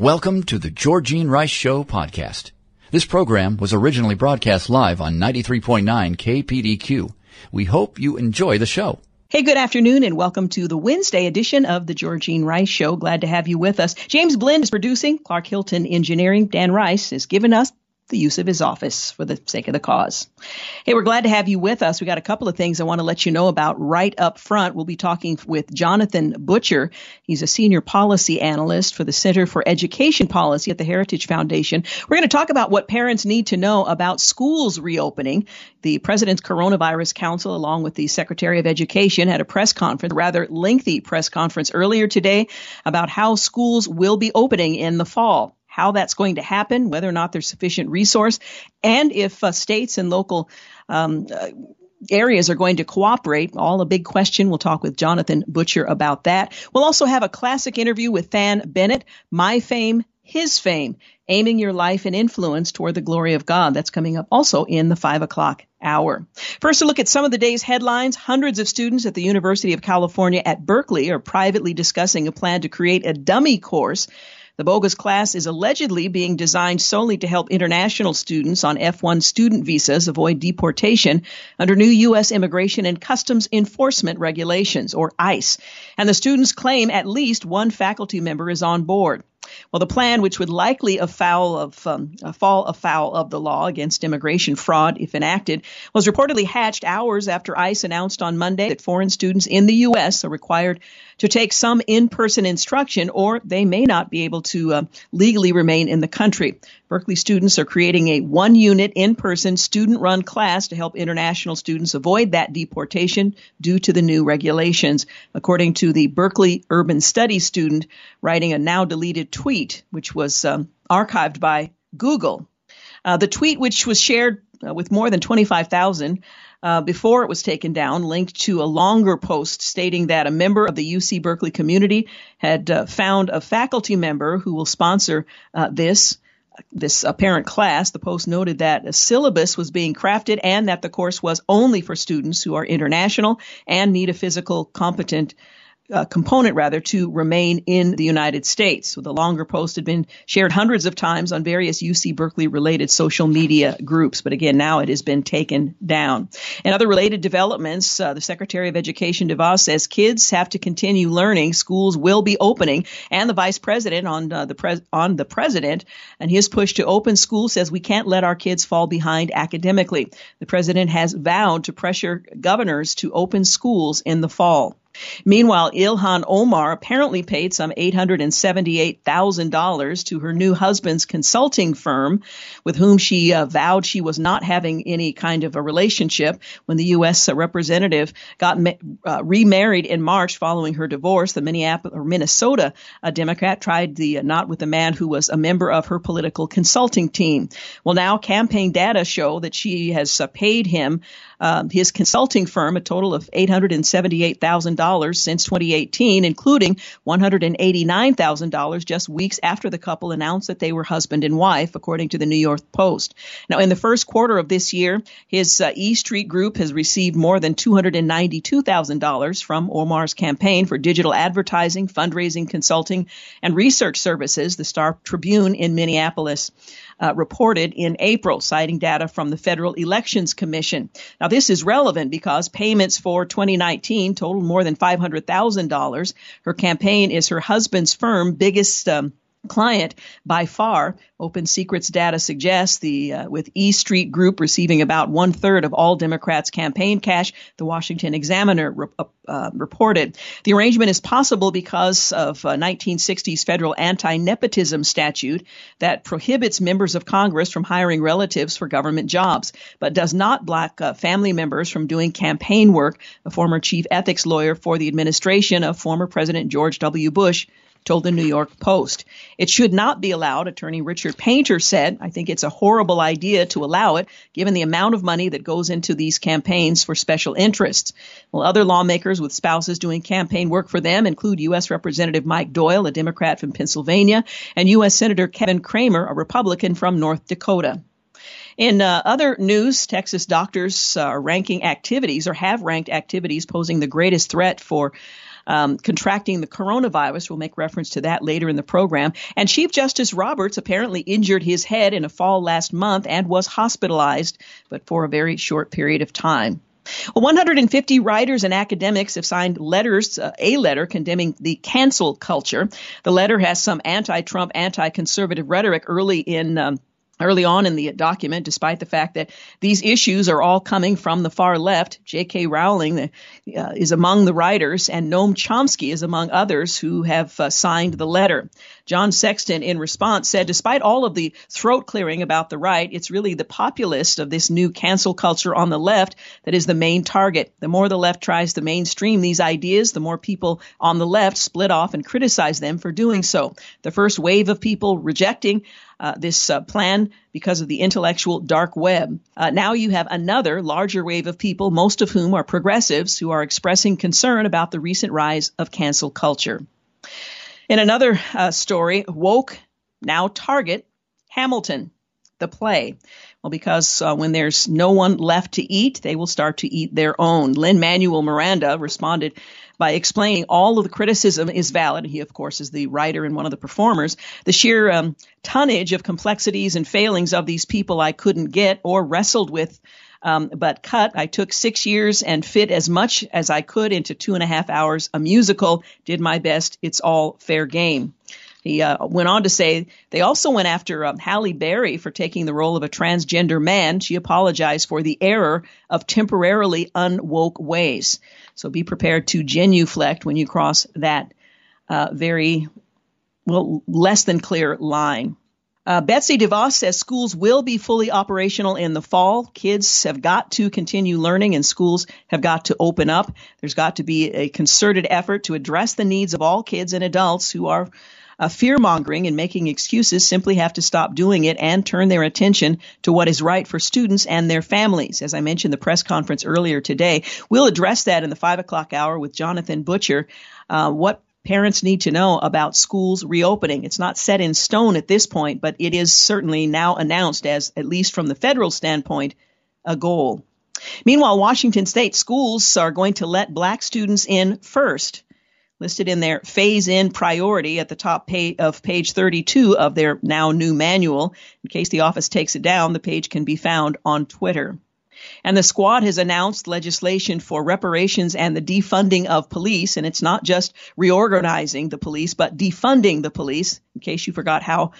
Welcome to the Georgene Rice Show podcast. This program was originally broadcast live on 93.9 KPDQ. We hope you enjoy the show. Hey, good afternoon and welcome to the Wednesday edition of the Georgene Rice Show. Glad to have you with us. James Blend is producing, Clark Hilton Engineering, Dan Rice has given us the use of his office for the sake of the cause. Hey, we're glad to have you with us. We got a couple of things I want to let you know about right up front. We'll be talking with Jonathan Butcher. He's a senior policy analyst for the Center for Education Policy at the Heritage Foundation. We're going to talk about what parents need to know about schools reopening. The President's Coronavirus Council, along with the Secretary of Education, had a press conference, a rather lengthy press conference earlier today about how schools will be opening in the fall how that's going to happen, whether or not there's sufficient resource, and if uh, states and local um, uh, areas are going to cooperate. All a big question. We'll talk with Jonathan Butcher about that. We'll also have a classic interview with Thann Bennett, My Fame, His Fame, aiming your life and influence toward the glory of God. That's coming up also in the five o'clock hour. First, a look at some of the day's headlines. Hundreds of students at the University of California at Berkeley are privately discussing a plan to create a dummy course the bogus class is allegedly being designed solely to help international students on F1 student visas avoid deportation under new U.S. Immigration and Customs Enforcement regulations, or ICE. And the students claim at least one faculty member is on board. Well, the plan, which would likely afoul of, um, fall afoul of the law against immigration fraud if enacted, was reportedly hatched hours after ICE announced on Monday that foreign students in the U.S. are required to take some in-person instruction or they may not be able to uh, legally remain in the country. Berkeley students are creating a one unit in person student run class to help international students avoid that deportation due to the new regulations. According to the Berkeley Urban Studies student writing a now deleted tweet, which was um, archived by Google. Uh, the tweet, which was shared uh, with more than 25,000, uh, before it was taken down, linked to a longer post stating that a member of the UC Berkeley community had uh, found a faculty member who will sponsor uh, this this apparent class, the Post noted that a syllabus was being crafted and that the course was only for students who are international and need a physical competent uh, component rather to remain in the United States. So the longer post had been shared hundreds of times on various UC Berkeley related social media groups, but again now it has been taken down. And other related developments, uh, the Secretary of Education DeVos says kids have to continue learning. Schools will be opening, and the Vice President on uh, the pres- on the President and his push to open schools says we can't let our kids fall behind academically. The President has vowed to pressure governors to open schools in the fall. Meanwhile, Ilhan Omar apparently paid some $878,000 to her new husband's consulting firm, with whom she uh, vowed she was not having any kind of a relationship. When the U.S. representative got ma- uh, remarried in March following her divorce, the Minneapolis or Minnesota uh, Democrat tried the uh, knot with a man who was a member of her political consulting team. Well, now campaign data show that she has uh, paid him um, his consulting firm a total of $878,000 since 2018, including $189,000 just weeks after the couple announced that they were husband and wife, according to the New York Post. Now, in the first quarter of this year, his uh, E Street Group has received more than $292,000 from Omar's campaign for digital advertising, fundraising, consulting, and research services, the Star Tribune in Minneapolis uh, reported in April, citing data from the Federal Elections Commission. Now, this is relevant because payments for 2019 totaled more than $500,000. Her campaign is her husband's firm biggest um, client by far. Open Secrets data suggests the uh, with E Street Group receiving about one third of all Democrats' campaign cash. The Washington Examiner re- uh, uh reported the arrangement is possible because of 1960s uh, federal anti-nepotism statute that prohibits members of Congress from hiring relatives for government jobs, but does not block uh, family members from doing campaign work. A former chief ethics lawyer for the administration of former President George W. Bush told the New York Post. It should not be allowed, attorney Richard Painter said. I think it's a horrible idea to allow it, given the amount of money that goes into these campaigns for special interests. Well, other lawmakers with spouses doing campaign work for them include U.S. Representative Mike Doyle, a Democrat from Pennsylvania, and U.S. Senator Kevin Cramer, a Republican from North Dakota. In uh, other news, Texas doctors are uh, ranking activities or have ranked activities posing the greatest threat for um, contracting the coronavirus. We'll make reference to that later in the program. And Chief Justice Roberts apparently injured his head in a fall last month and was hospitalized, but for a very short period of time. Well, 150 writers and academics have signed letters, uh, a letter condemning the cancel culture. The letter has some anti-Trump, anti-conservative rhetoric early in um, early on in the document, despite the fact that these issues are all coming from the far left. J.K. Rowling uh, is among the writers, and Noam Chomsky is among others who have uh, signed the letter. John Sexton, in response, said, despite all of the throat clearing about the right, it's really the populist of this new cancel culture on the left that is the main target. The more the left tries to mainstream these ideas, the more people on the left split off and criticize them for doing so. The first wave of people rejecting uh, this uh, plan because of the intellectual dark web. Uh, now you have another larger wave of people, most of whom are progressives, who are expressing concern about the recent rise of cancel culture. In another uh, story, woke now target Hamilton, the play. Well, because uh, when there's no one left to eat, they will start to eat their own. Lin Manuel Miranda responded by explaining all of the criticism is valid. He, of course, is the writer and one of the performers. The sheer um, tonnage of complexities and failings of these people I couldn't get or wrestled with. Um, but cut. I took six years and fit as much as I could into two and a half hours. A musical. Did my best. It's all fair game. He uh, went on to say they also went after um, Halle Berry for taking the role of a transgender man. She apologized for the error of temporarily unwoke ways. So be prepared to genuflect when you cross that uh, very well less than clear line. Uh, Betsy DeVos says schools will be fully operational in the fall. Kids have got to continue learning and schools have got to open up. There's got to be a concerted effort to address the needs of all kids and adults who are uh, fear mongering and making excuses simply have to stop doing it and turn their attention to what is right for students and their families. As I mentioned the press conference earlier today, we'll address that in the five o'clock hour with Jonathan Butcher. Uh, what parents need to know about schools reopening. It's not set in stone at this point, but it is certainly now announced as, at least from the federal standpoint, a goal. Meanwhile, Washington state schools are going to let black students in first listed in their phase in priority at the top page of page 32 of their now new manual. In case the office takes it down, the page can be found on Twitter. And the squad has announced legislation for reparations and the defunding of police. And it's not just reorganizing the police, but defunding the police. In case you forgot how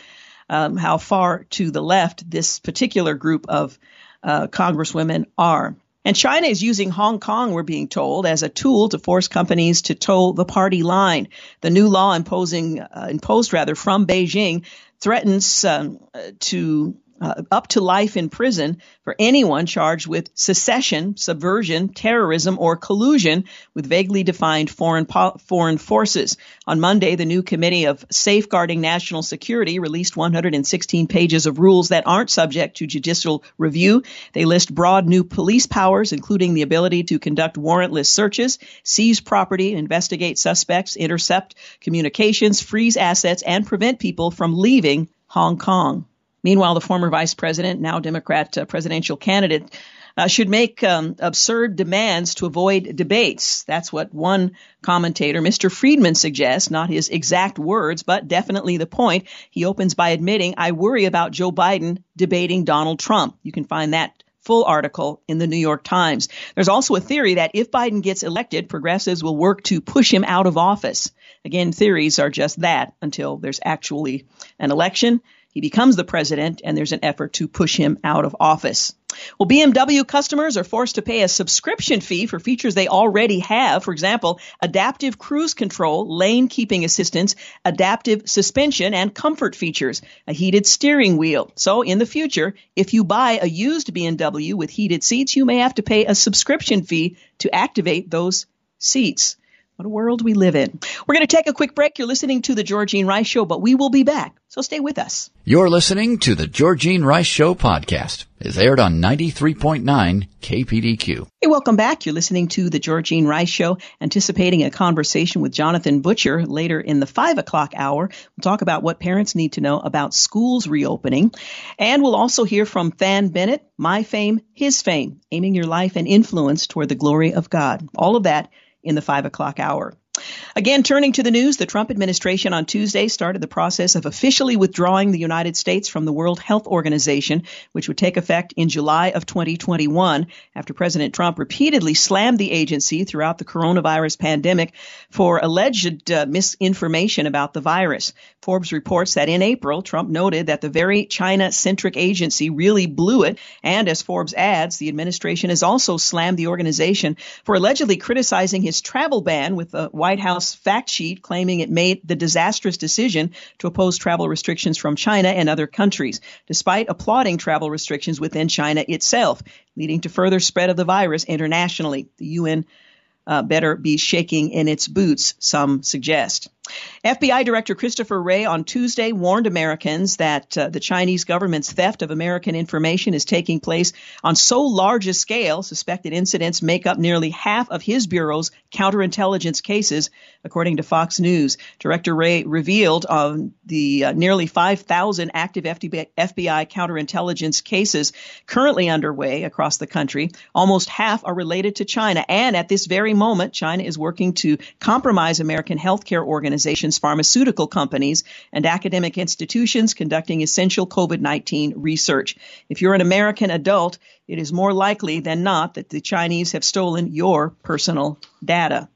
um, how far to the left this particular group of uh, congresswomen are. And China is using Hong Kong, we're being told, as a tool to force companies to toe the party line. The new law imposing, uh, imposed rather from Beijing threatens um, to uh, up to life in prison for anyone charged with secession, subversion, terrorism, or collusion with vaguely defined foreign po- foreign forces. On Monday, the new Committee of Safeguarding National Security released 116 pages of rules that aren't subject to judicial review. They list broad new police powers, including the ability to conduct warrantless searches, seize property, investigate suspects, intercept communications, freeze assets, and prevent people from leaving Hong Kong. Meanwhile, the former vice president, now Democrat uh, presidential candidate, uh, should make um, absurd demands to avoid debates. That's what one commentator, Mr. Friedman, suggests, not his exact words, but definitely the point. He opens by admitting, I worry about Joe Biden debating Donald Trump. You can find that full article in the New York Times. There's also a theory that if Biden gets elected, progressives will work to push him out of office. Again, theories are just that until there's actually an election. He becomes the president, and there's an effort to push him out of office. Well, BMW customers are forced to pay a subscription fee for features they already have. For example, adaptive cruise control, lane keeping assistance, adaptive suspension, and comfort features, a heated steering wheel. So in the future, if you buy a used BMW with heated seats, you may have to pay a subscription fee to activate those seats. What a world we live in. We're going to take a quick break. You're listening to the Georgene Rice Show, but we will be back. So stay with us. You're listening to the Georgene Rice Show podcast. It's aired on 93.9 KPDQ. Hey, welcome back. You're listening to the Georgene Rice Show, anticipating a conversation with Jonathan Butcher later in the five o'clock hour. We'll talk about what parents need to know about schools reopening. And we'll also hear from Thann Bennett, My Fame, His Fame, aiming your life and influence toward the glory of God. All of that in the five o'clock hour. Again, turning to the news, the Trump administration on Tuesday started the process of officially withdrawing the United States from the World Health Organization, which would take effect in July of 2021 after President Trump repeatedly slammed the agency throughout the coronavirus pandemic for alleged uh, misinformation about the virus. Forbes reports that in April, Trump noted that the very China centric agency really blew it. And as Forbes adds, the administration has also slammed the organization for allegedly criticizing his travel ban with the White House fact sheet claiming it made the disastrous decision to oppose travel restrictions from China and other countries, despite applauding travel restrictions within China itself, leading to further spread of the virus internationally. The UN uh, better be shaking in its boots, some suggest. FBI Director Christopher Wray on Tuesday warned Americans that uh, the Chinese government's theft of American information is taking place on so large a scale, suspected incidents make up nearly half of his bureau's counterintelligence cases, according to Fox News. Director Wray revealed on the uh, nearly 5,000 active FBI, FBI counterintelligence cases currently underway across the country, almost half are related to China. And at this very moment, China is working to compromise American healthcare organizations organizations, pharmaceutical companies, and academic institutions conducting essential COVID 19 research. If you're an American adult, it is more likely than not that the Chinese have stolen your personal data.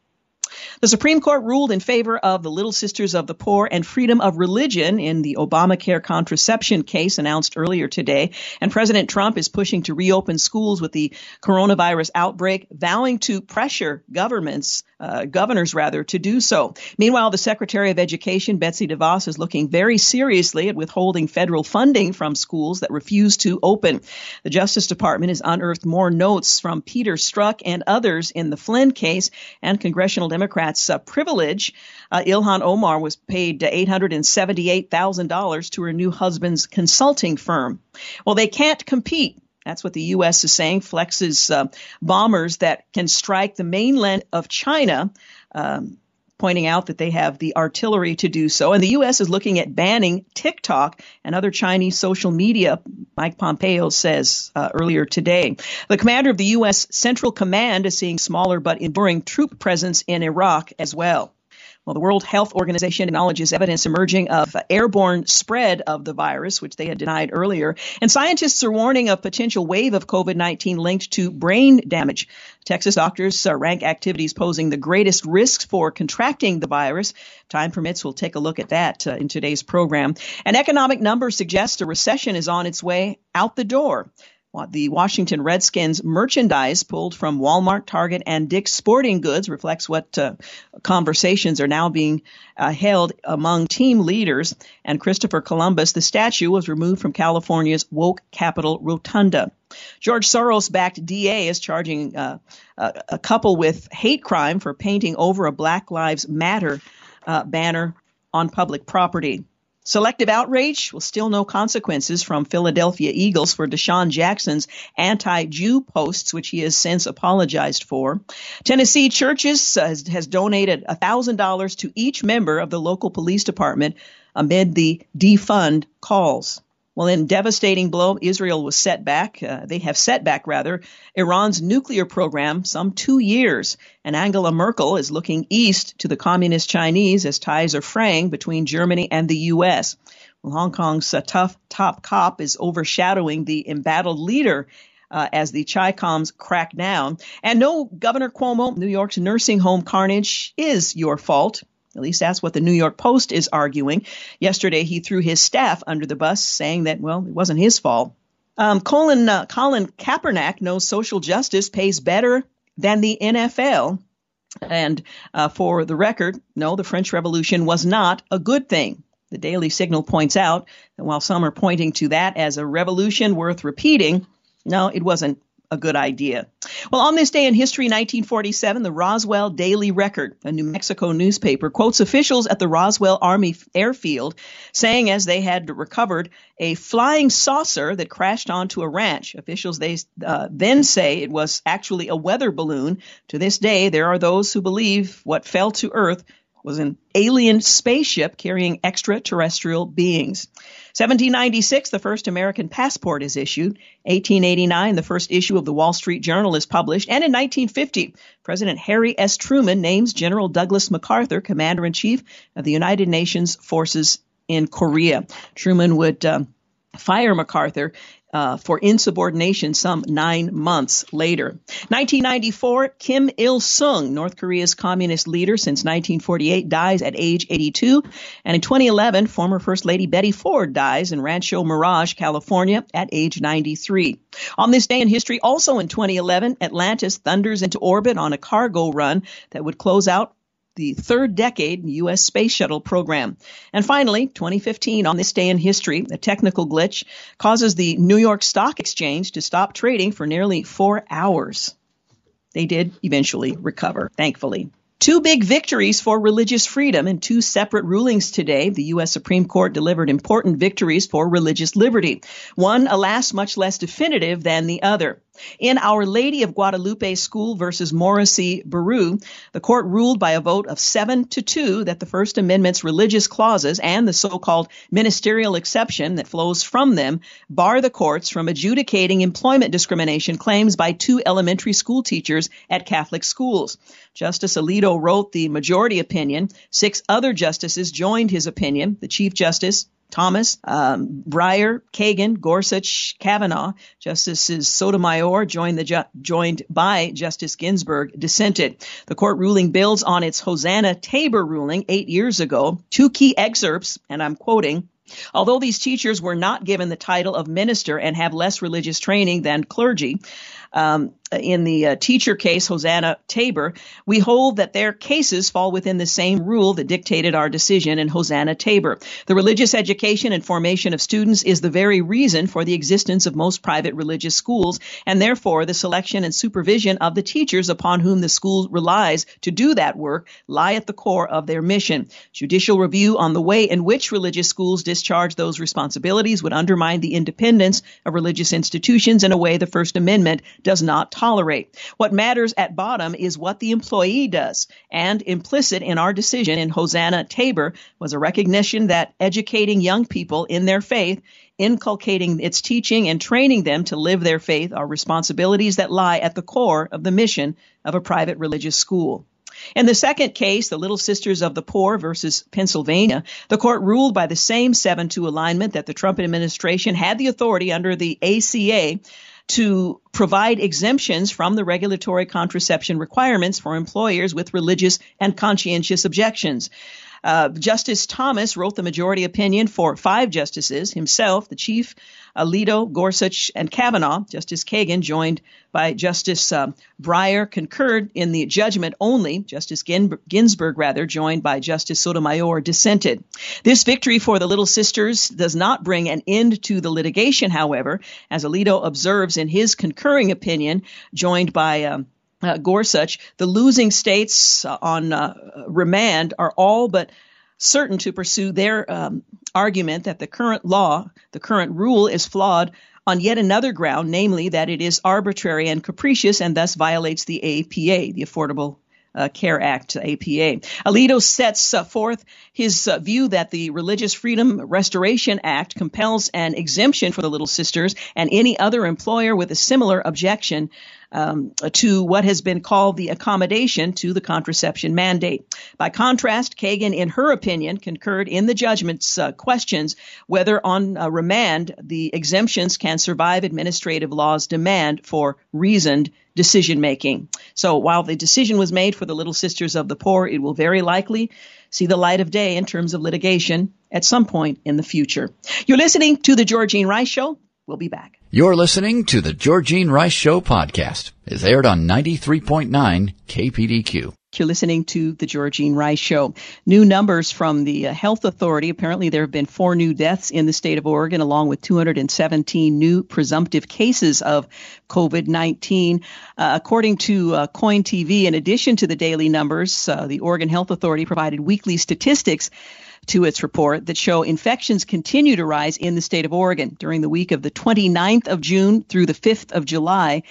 The Supreme Court ruled in favor of the Little Sisters of the Poor and freedom of religion in the Obamacare contraception case announced earlier today. And President Trump is pushing to reopen schools with the coronavirus outbreak, vowing to pressure governments, uh, governors rather, to do so. Meanwhile, the Secretary of Education, Betsy DeVos, is looking very seriously at withholding federal funding from schools that refuse to open. The Justice Department has unearthed more notes from Peter Strzok and others in the Flynn case, and congressional Democrats Democrats' uh, privilege. Uh, Ilhan Omar was paid $878,000 to her new husband's consulting firm. Well, they can't compete. That's what the U.S. is saying. Flexes uh, bombers that can strike the mainland of China. Um, pointing out that they have the artillery to do so. And the U.S. is looking at banning TikTok and other Chinese social media, Mike Pompeo says uh, earlier today. The commander of the U.S. Central Command is seeing smaller but enduring troop presence in Iraq as well. Well, the World Health Organization acknowledges evidence emerging of airborne spread of the virus, which they had denied earlier. And scientists are warning of potential wave of COVID-19 linked to brain damage. Texas doctors uh, rank activities posing the greatest risks for contracting the virus. Time permits, we'll take a look at that uh, in today's program. An economic number suggests a recession is on its way out the door. The Washington Redskins merchandise pulled from Walmart, Target, and Dick's Sporting Goods reflects what uh, conversations are now being uh, held among team leaders. And Christopher Columbus, the statue, was removed from California's woke capital Rotunda. George Soros-backed DA is charging uh, a couple with hate crime for painting over a Black Lives Matter uh, banner on public property. Selective outrage will still no consequences from Philadelphia Eagles for DeSean Jackson's anti-Jew posts, which he has since apologized for. Tennessee Churches has, has donated $1,000 to each member of the local police department amid the defund calls. Well, in devastating blow, Israel was set back. Uh, they have set back, rather, Iran's nuclear program some two years. And Angela Merkel is looking east to the communist Chinese as ties are fraying between Germany and the U.S. Well, Hong Kong's uh, tough top cop is overshadowing the embattled leader uh, as the Chi-Coms crack down. And no, Governor Cuomo, New York's nursing home carnage is your fault. At least that's what the New York Post is arguing. Yesterday, he threw his staff under the bus, saying that, well, it wasn't his fault. Um, Colin, uh, Colin Kaepernick knows social justice pays better than the NFL. And uh, for the record, no, the French Revolution was not a good thing. The Daily Signal points out that while some are pointing to that as a revolution worth repeating, no, it wasn't a good idea. Well, on this day in history, 1947, the Roswell Daily Record, a New Mexico newspaper, quotes officials at the Roswell Army Airfield saying as they had recovered a flying saucer that crashed onto a ranch. Officials they uh, then say it was actually a weather balloon. To this day, there are those who believe what fell to Earth was an alien spaceship carrying extraterrestrial beings. 1796, the first American passport is issued. 1889, the first issue of the Wall Street Journal is published. And in 1950, President Harry S. Truman names General Douglas MacArthur Commander in Chief of the United Nations forces in Korea. Truman would uh, fire MacArthur uh, for insubordination some nine months later. 1994, Kim Il sung, North Korea's communist leader since 1948, dies at age 82. And in 2011, former First Lady Betty Ford dies in Rancho Mirage, California, at age 93. On this day in history, also in 2011, Atlantis thunders into orbit on a cargo run that would close out the third decade U.S. Space Shuttle program. And finally, 2015, on this day in history, a technical glitch causes the New York Stock Exchange to stop trading for nearly four hours. They did eventually recover, thankfully. Two big victories for religious freedom in two separate rulings today. The U.S. Supreme Court delivered important victories for religious liberty. One, alas, much less definitive than the other. In Our Lady of Guadalupe School versus Morrissey-Berru, the court ruled by a vote of seven to two that the First Amendment's religious clauses and the so-called ministerial exception that flows from them bar the courts from adjudicating employment discrimination claims by two elementary school teachers at Catholic schools. Justice Alito wrote the majority opinion. Six other justices joined his opinion. The Chief Justice, Thomas, um, Breyer, Kagan, Gorsuch, Kavanaugh, Justices Sotomayor, joined, the ju- joined by Justice Ginsburg, dissented. The court ruling builds on its Hosanna Tabor ruling eight years ago. Two key excerpts, and I'm quoting, Although these teachers were not given the title of minister and have less religious training than clergy, um, in the uh, teacher case, Hosanna Tabor, we hold that their cases fall within the same rule that dictated our decision in Hosanna Tabor. The religious education and formation of students is the very reason for the existence of most private religious schools, and therefore the selection and supervision of the teachers upon whom the school relies to do that work lie at the core of their mission. Judicial review on the way in which religious schools discharge those responsibilities would undermine the independence of religious institutions in a way the First Amendment does not tolerate. What matters at bottom is what the employee does. And implicit in our decision in Hosanna Tabor was a recognition that educating young people in their faith inculcating its teaching and training them to live their faith are responsibilities that lie at the core of the mission of a private religious school. In the second case, the Little Sisters of the Poor versus Pennsylvania, the court ruled by the same 7-2 alignment that the Trump administration had the authority under the ACA to provide exemptions from the regulatory contraception requirements for employers with religious and conscientious objections. Uh, Justice Thomas wrote the majority opinion for five justices, himself, the chief, Alito, Gorsuch, and Kavanaugh. Justice Kagan, joined by Justice uh, Breyer, concurred in the judgment only. Justice Ginsburg, rather, joined by Justice Sotomayor, dissented. This victory for the Little Sisters does not bring an end to the litigation, however, as Alito observes in his concurring opinion, joined by um, uh, Gorsuch, the losing states on uh, remand are all but certain to pursue their um, argument that the current law, the current rule, is flawed on yet another ground, namely that it is arbitrary and capricious and thus violates the APA, the Affordable uh, Care Act, APA. Alito sets uh, forth his uh, view that the Religious Freedom Restoration Act compels an exemption for the Little Sisters and any other employer with a similar objection um, to what has been called the accommodation to the contraception mandate. By contrast, Kagan, in her opinion, concurred in the judgment's uh, questions whether on uh, remand the exemptions can survive administrative law's demand for reasoned decision making. So while the decision was made for the Little Sisters of the Poor, it will very likely see the light of day in terms of litigation at some point in the future. You're listening to the Georgene Rice Show. We'll be back. You're listening to the Georgene Rice Show podcast. It's aired on 93.9 KPDQ. You're listening to the Georgene Rice Show. New numbers from the uh, Health Authority. Apparently, there have been four new deaths in the state of Oregon, along with 217 new presumptive cases of COVID 19. Uh, according to uh, KOIN TV, in addition to the daily numbers, uh, the Oregon Health Authority provided weekly statistics to its report that show infections continue to rise in the state of Oregon during the week of the 29th of June through the 5th of July.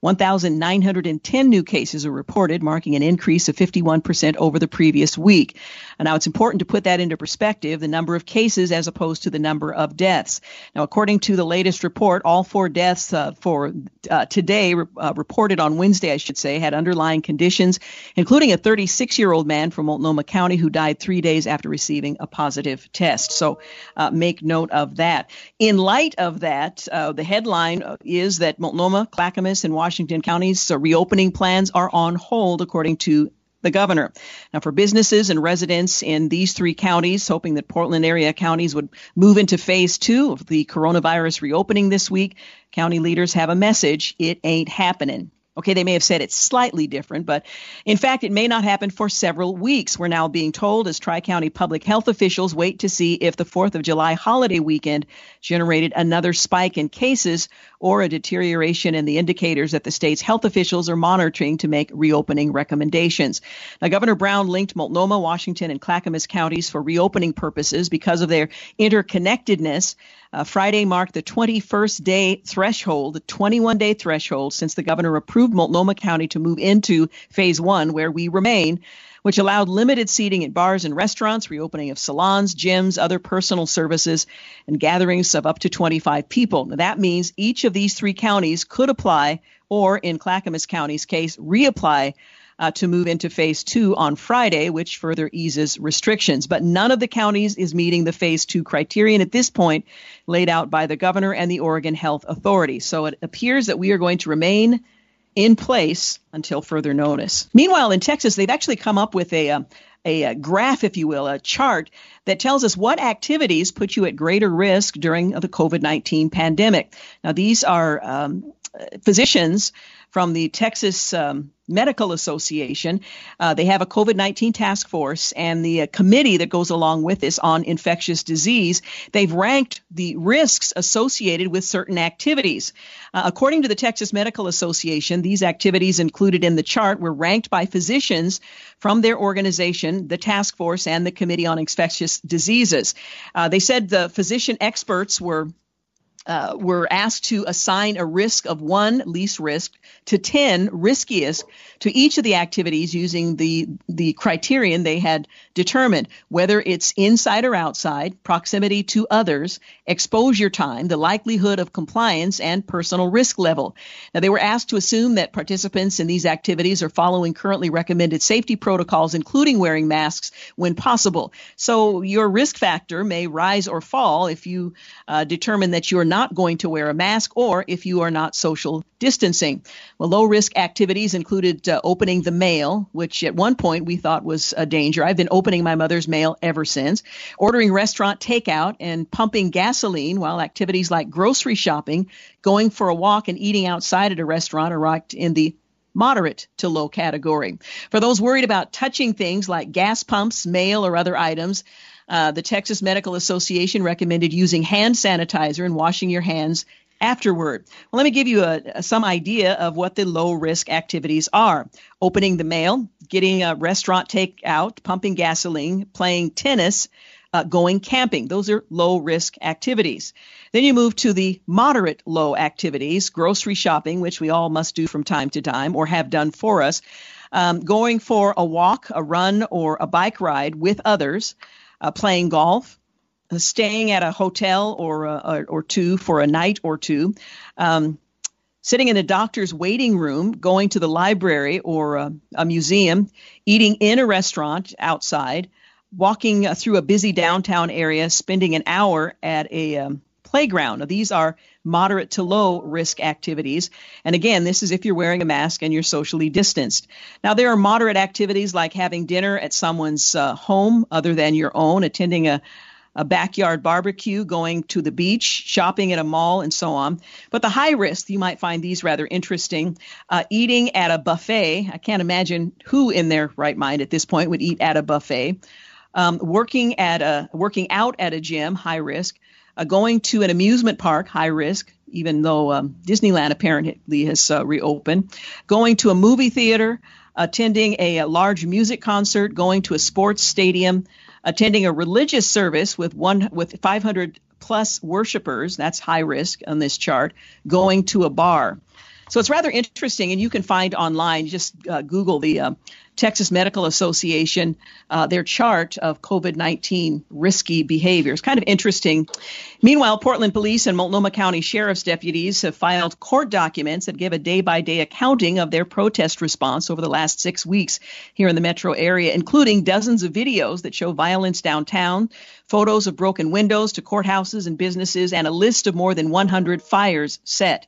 1,910 new cases are reported, marking an increase of 51% over the previous week. And now it's important to put that into perspective, the number of cases as opposed to the number of deaths. Now, according to the latest report, all four deaths uh, for uh, today, uh, reported on Wednesday, I should say, had underlying conditions, including a 36 year old man from Multnomah County who died three days after receiving a positive test. So uh, make note of that. In light of that, uh, the headline is that Multnomah, Clackamas, and Washington counties' so reopening plans are on hold, according to the governor. Now, for businesses and residents in these three counties, hoping that Portland area counties would move into phase two of the coronavirus reopening this week, county leaders have a message it ain't happening. Okay, they may have said it's slightly different, but in fact, it may not happen for several weeks. We're now being told as Tri County public health officials wait to see if the 4th of July holiday weekend generated another spike in cases or a deterioration in the indicators that the state's health officials are monitoring to make reopening recommendations. Now, Governor Brown linked Multnomah, Washington, and Clackamas counties for reopening purposes because of their interconnectedness. Uh, Friday marked the 21st day threshold, the 21 day threshold since the governor approved Multnomah County to move into phase one, where we remain, which allowed limited seating at bars and restaurants, reopening of salons, gyms, other personal services, and gatherings of up to 25 people. Now, that means each of these three counties could apply, or in Clackamas County's case, reapply uh, to move into phase two on Friday, which further eases restrictions. But none of the counties is meeting the phase two criterion at this point laid out by the governor and the Oregon Health Authority. So it appears that we are going to remain in place until further notice. Meanwhile, in Texas, they've actually come up with a, a, a, graph, if you will, a chart that tells us what activities put you at greater risk during the COVID 19 pandemic. Now, these are um, physicians from the Texas um, Medical Association. Uh, they have a COVID 19 task force and the uh, committee that goes along with this on infectious disease. They've ranked the risks associated with certain activities. Uh, according to the Texas Medical Association, these activities included in the chart were ranked by physicians from their organization, the task force, and the Committee on Infectious Diseases. Uh, they said the physician experts were uh, were asked to assign a risk of one least risk to 10 riskiest to each of the activities using the, the criterion they had determined, whether it's inside or outside, proximity to others, exposure time, the likelihood of compliance, and personal risk level. Now, they were asked to assume that participants in these activities are following currently recommended safety protocols, including wearing masks when possible. So, your risk factor may rise or fall if you uh, determine that you're not not going to wear a mask or if you are not social distancing. Well, low risk activities included uh, opening the mail, which at one point we thought was a danger. I've been opening my mother's mail ever since. Ordering restaurant takeout and pumping gasoline, while activities like grocery shopping, going for a walk, and eating outside at a restaurant are ranked in the moderate to low category. For those worried about touching things like gas pumps, mail, or other items, uh, the Texas Medical Association recommended using hand sanitizer and washing your hands afterward. Well, let me give you a, some idea of what the low risk activities are opening the mail, getting a restaurant takeout, pumping gasoline, playing tennis, uh, going camping. Those are low risk activities. Then you move to the moderate low activities, grocery shopping, which we all must do from time to time or have done for us, um, going for a walk, a run, or a bike ride with others uh, playing golf, staying at a hotel or, uh, or two for a night or two, um, sitting in a doctor's waiting room, going to the library or a, a museum, eating in a restaurant outside, walking uh, through a busy downtown area, spending an hour at a um, playground. Now, these are moderate to low risk activities. And again, this is if you're wearing a mask and you're socially distanced. Now, there are moderate activities like having dinner at someone's uh, home other than your own, attending a a backyard barbecue, going to the beach, shopping at a mall, and so on. But the high risk, you might find these rather interesting. Uh, eating at a buffet. I can't imagine who in their right mind at this point would eat at a buffet. Um, working at a working out at a gym, high risk. Uh, going to an amusement park, high risk, even though um, Disneyland apparently has uh, reopened. Going to a movie theater, attending a, a large music concert, going to a sports stadium, attending a religious service with one with 500 plus worshipers, that's high risk on this chart, going to a bar. So it's rather interesting, and you can find online, just uh, Google the uh, Texas Medical Association, uh, their chart of COVID 19 risky behaviors. Kind of interesting. Meanwhile, Portland Police and Multnomah County Sheriff's deputies have filed court documents that give a day by day accounting of their protest response over the last six weeks here in the metro area, including dozens of videos that show violence downtown, photos of broken windows to courthouses and businesses, and a list of more than 100 fires set.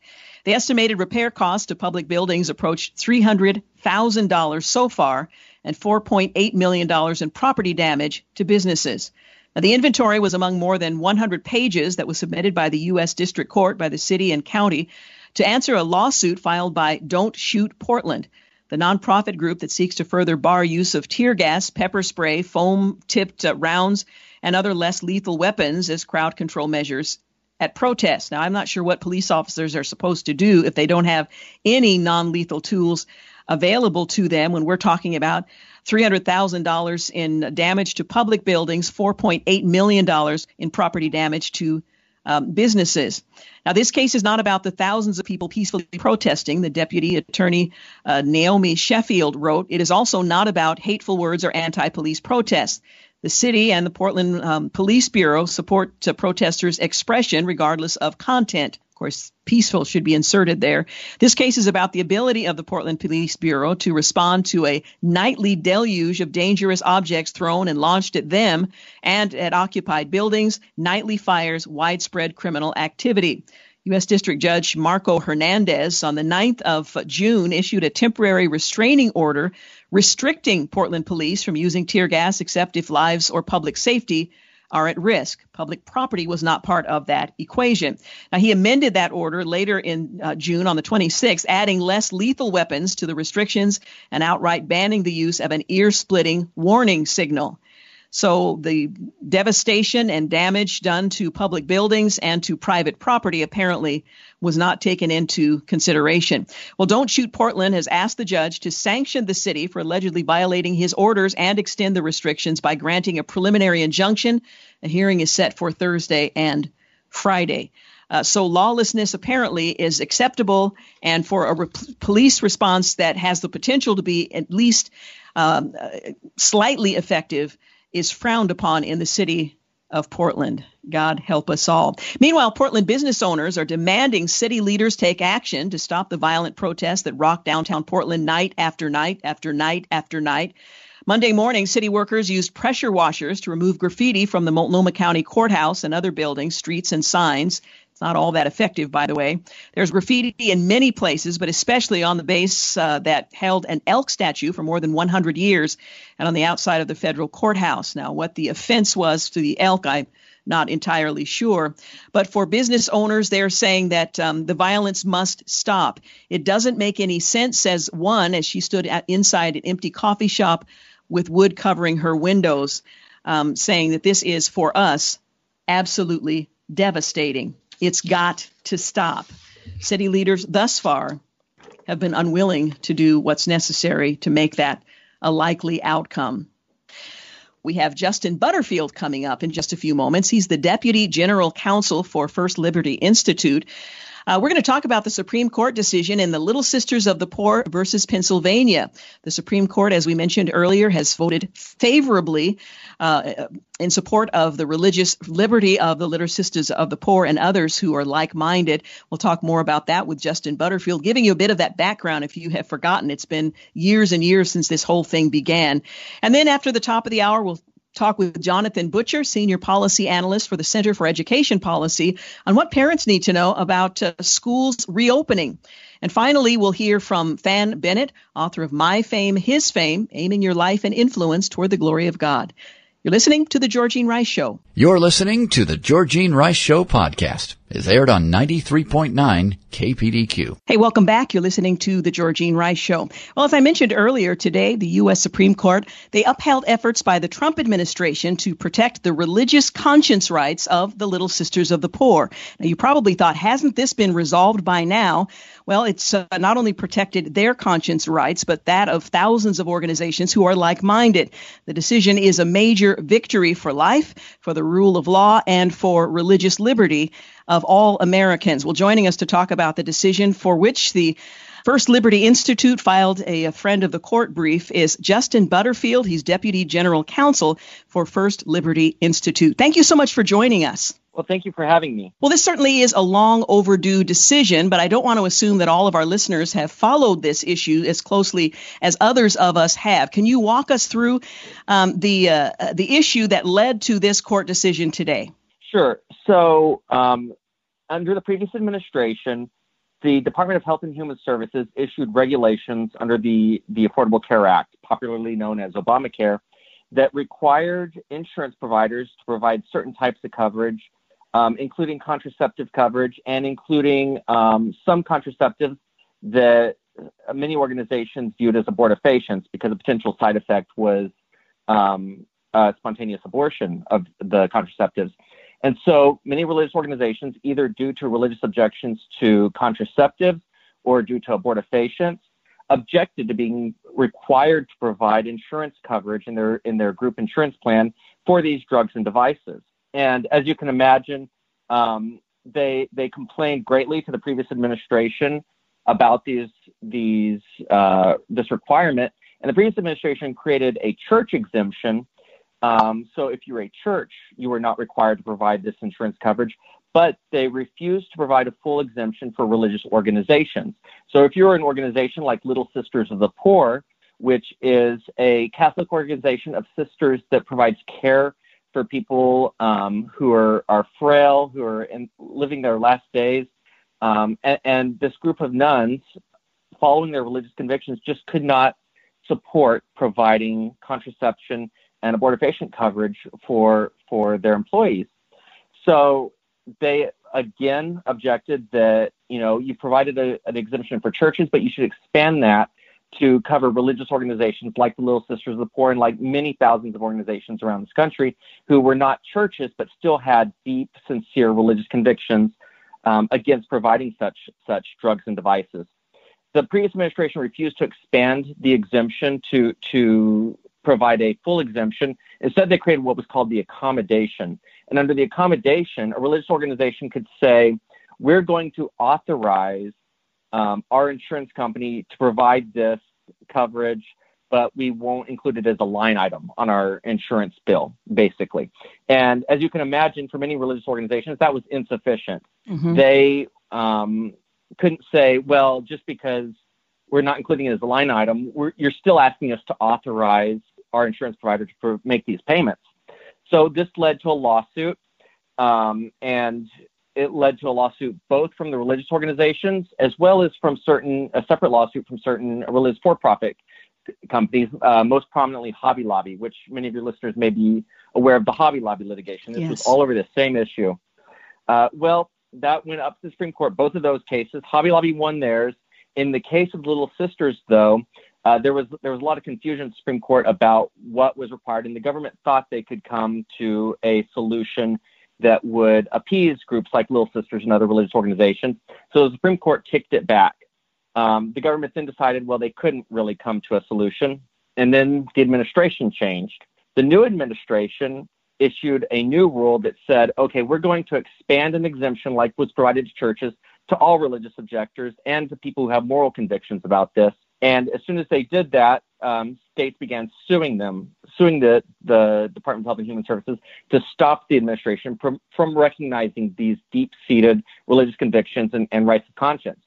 The estimated repair cost of public buildings approached $300,000 so far and $4.8 million in property damage to businesses. Now, the inventory was among more than 100 pages that was submitted by the U.S. District Court by the city and county to answer a lawsuit filed by Don't Shoot Portland, the nonprofit group that seeks to further bar use of tear gas, pepper spray, foam tipped uh, rounds, and other less lethal weapons as crowd control measures at protests. Now, I'm not sure what police officers are supposed to do if they don't have any non lethal tools available to them when we're talking about $300,000 in damage to public buildings, $4.8 million in property damage to um, businesses. Now, this case is not about the thousands of people peacefully protesting, the deputy attorney uh, Naomi Sheffield wrote. It is also not about hateful words or anti police protests. The city and the Portland um, Police Bureau support protesters' expression regardless of content. Of course, peaceful should be inserted there. This case is about the ability of the Portland Police Bureau to respond to a nightly deluge of dangerous objects thrown and launched at them and at occupied buildings, nightly fires, widespread criminal activity. U.S. District Judge Marco Hernandez on the 9th of June issued a temporary restraining order restricting Portland police from using tear gas except if lives or public safety are at risk. Public property was not part of that equation. Now, he amended that order later in uh, June on the 26th, adding less lethal weapons to the restrictions and outright banning the use of an ear splitting warning signal. So the devastation and damage done to public buildings and to private property apparently was not taken into consideration. Well, Don't Shoot Portland has asked the judge to sanction the city for allegedly violating his orders and extend the restrictions by granting a preliminary injunction. A hearing is set for Thursday and Friday. Uh, so lawlessness apparently is acceptable, and for a re- police response that has the potential to be at least um, uh, slightly effective is frowned upon in the city of Portland. God help us all. Meanwhile, Portland business owners are demanding city leaders take action to stop the violent protests that rock downtown Portland night after night after night after night. Monday morning, city workers used pressure washers to remove graffiti from the Multnomah County Courthouse and other buildings, streets, and signs. It's not all that effective, by the way. There's graffiti in many places, but especially on the base uh, that held an elk statue for more than 100 years and on the outside of the federal courthouse. Now, what the offense was to the elk, I'm not entirely sure. But for business owners, they're saying that um, the violence must stop. It doesn't make any sense, says one, as she stood at, inside an empty coffee shop with wood covering her windows, um, saying that this is for us absolutely devastating. It's got to stop. City leaders thus far have been unwilling to do what's necessary to make that a likely outcome. We have Justin Butterfield coming up in just a few moments. He's the Deputy General Counsel for First Liberty Institute. Uh, we're going to talk about the Supreme Court decision in the Little Sisters of the Poor versus Pennsylvania. The Supreme Court, as we mentioned earlier, has voted favorably uh, in support of the religious liberty of the Little Sisters of the Poor and others who are like minded. We'll talk more about that with Justin Butterfield, giving you a bit of that background if you have forgotten. It's been years and years since this whole thing began. And then after the top of the hour, we'll talk with Jonathan Butcher, Senior Policy Analyst for the Center for Education Policy, on what parents need to know about uh, schools reopening. And finally, we'll hear from Thann Bennett, author of My Fame, His Fame, Aiming Your Life and Influence Toward the Glory of God. You're listening to The Georgene Rice Show. You're listening to The Georgene Rice Show podcast. It's aired on 93.9 KPDQ. Hey, welcome back. You're listening to The Georgene Rice Show. Well, as I mentioned earlier today, the U.S. Supreme Court, they upheld efforts by the Trump administration to protect the religious conscience rights of the Little Sisters of the Poor. Now, you probably thought, hasn't this been resolved by now? Well, it's uh, not only protected their conscience rights, but that of thousands of organizations who are like minded. The decision is a major victory for life, for the rule of law, and for religious liberty of all Americans. Well, joining us to talk about the decision for which the First Liberty Institute filed a, a, friend of the court brief is Justin Butterfield. He's Deputy General Counsel for First Liberty Institute. Thank you so much for joining us. Well, thank you for having me. Well, this certainly is a long overdue decision, but I don't want to assume that all of our listeners have followed this issue as closely as others of us have. Can you walk us through um, the uh, the issue that led to this court decision today? Sure. So, um, under the previous administration, the Department of Health and Human Services issued regulations under the, the Affordable Care Act, popularly known as Obamacare, that required insurance providers to provide certain types of coverage um, including contraceptive coverage and including um, some contraceptives that many organizations viewed as abortifacients because a potential side effect was um, spontaneous abortion of the contraceptives. And so many religious organizations, either due to religious objections to contraceptives or due to abortifacients, objected to being required to provide insurance coverage in their in their group insurance plan for these drugs and devices. And as you can imagine, um, they they complained greatly to the previous administration about these these uh, this requirement. And the previous administration created a church exemption. Um, so if you're a church, you are not required to provide this insurance coverage, but they refused to provide a full exemption for religious organizations. So if you're an organization like Little Sisters of the Poor, which is a Catholic organization of sisters that provides care for people um, who are, are frail, who are in, living their last days. Um, and, and, this group of nuns, following their religious convictions, just could not support providing contraception and abortifacient coverage for for their employees. So they again objected that you know you provided a, an exemption for churches, but you should expand that to cover religious organizations like the Little Sisters of the Poor and like many thousands of organizations around this country who were not churches but still had deep, sincere religious convictions um, against providing such such drugs and devices. The previous administration refused to expand the exemption to to provide a full exemption. Instead, they created what was called the accommodation. And under the accommodation, a religious organization could say, "We're going to authorize um, our insurance company to provide this coverage, but we won't include it as a line item on our insurance bill, basically. And as you can imagine, for many religious organizations, that was insufficient. Mm-hmm. They um, couldn't say, well, just because we're not including it as a line item, you're still asking us to authorize our insurance provider to pro- make these payments. So this led to a lawsuit, um, and it led to a lawsuit both from the religious organizations as well as from certain a separate lawsuit from certain religious for-profit companies, uh, most prominently Hobby Lobby, which many of your listeners may be aware of the Hobby Lobby litigation. This yes. was all over the same issue. Uh, well, that went up to the Supreme Court. Both of those cases, Hobby Lobby won theirs. In the case of Little Sisters, though, uh, there was there was a lot of confusion in the Supreme Court about what was required, and the government thought they could come to a solution that would appease groups like Little Sisters and other religious organizations. So the Supreme Court kicked it back. Um, the government then decided, well, they couldn't really come to a solution. And then the administration changed. The new administration issued a new rule that said, okay, we're going to expand an exemption like was provided to churches to all religious objectors and to people who have moral convictions about this. And as soon as they did that, um, states began suing them, suing the, the Department of Health and Human Services to stop the administration from, from recognizing these deep seated religious convictions and, and rights of conscience.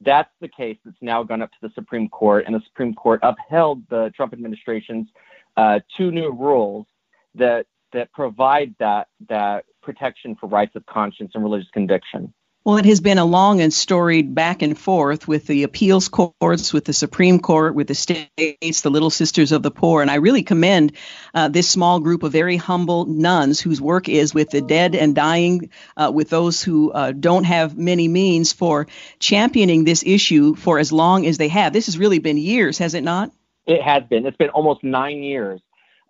That's the case that's now gone up to the Supreme Court, and the Supreme Court upheld the Trump administration's uh, two new rules that that provide that that protection for rights of conscience and religious conviction. Well, it has been a long and storied back and forth with the appeals courts, with the Supreme Court, with the states, the Little Sisters of the Poor. And I really commend uh, this small group of very humble nuns whose work is with the dead and dying, uh, with those who uh, don't have many means for championing this issue for as long as they have. This has really been years, has it not? It has been. It's been almost nine years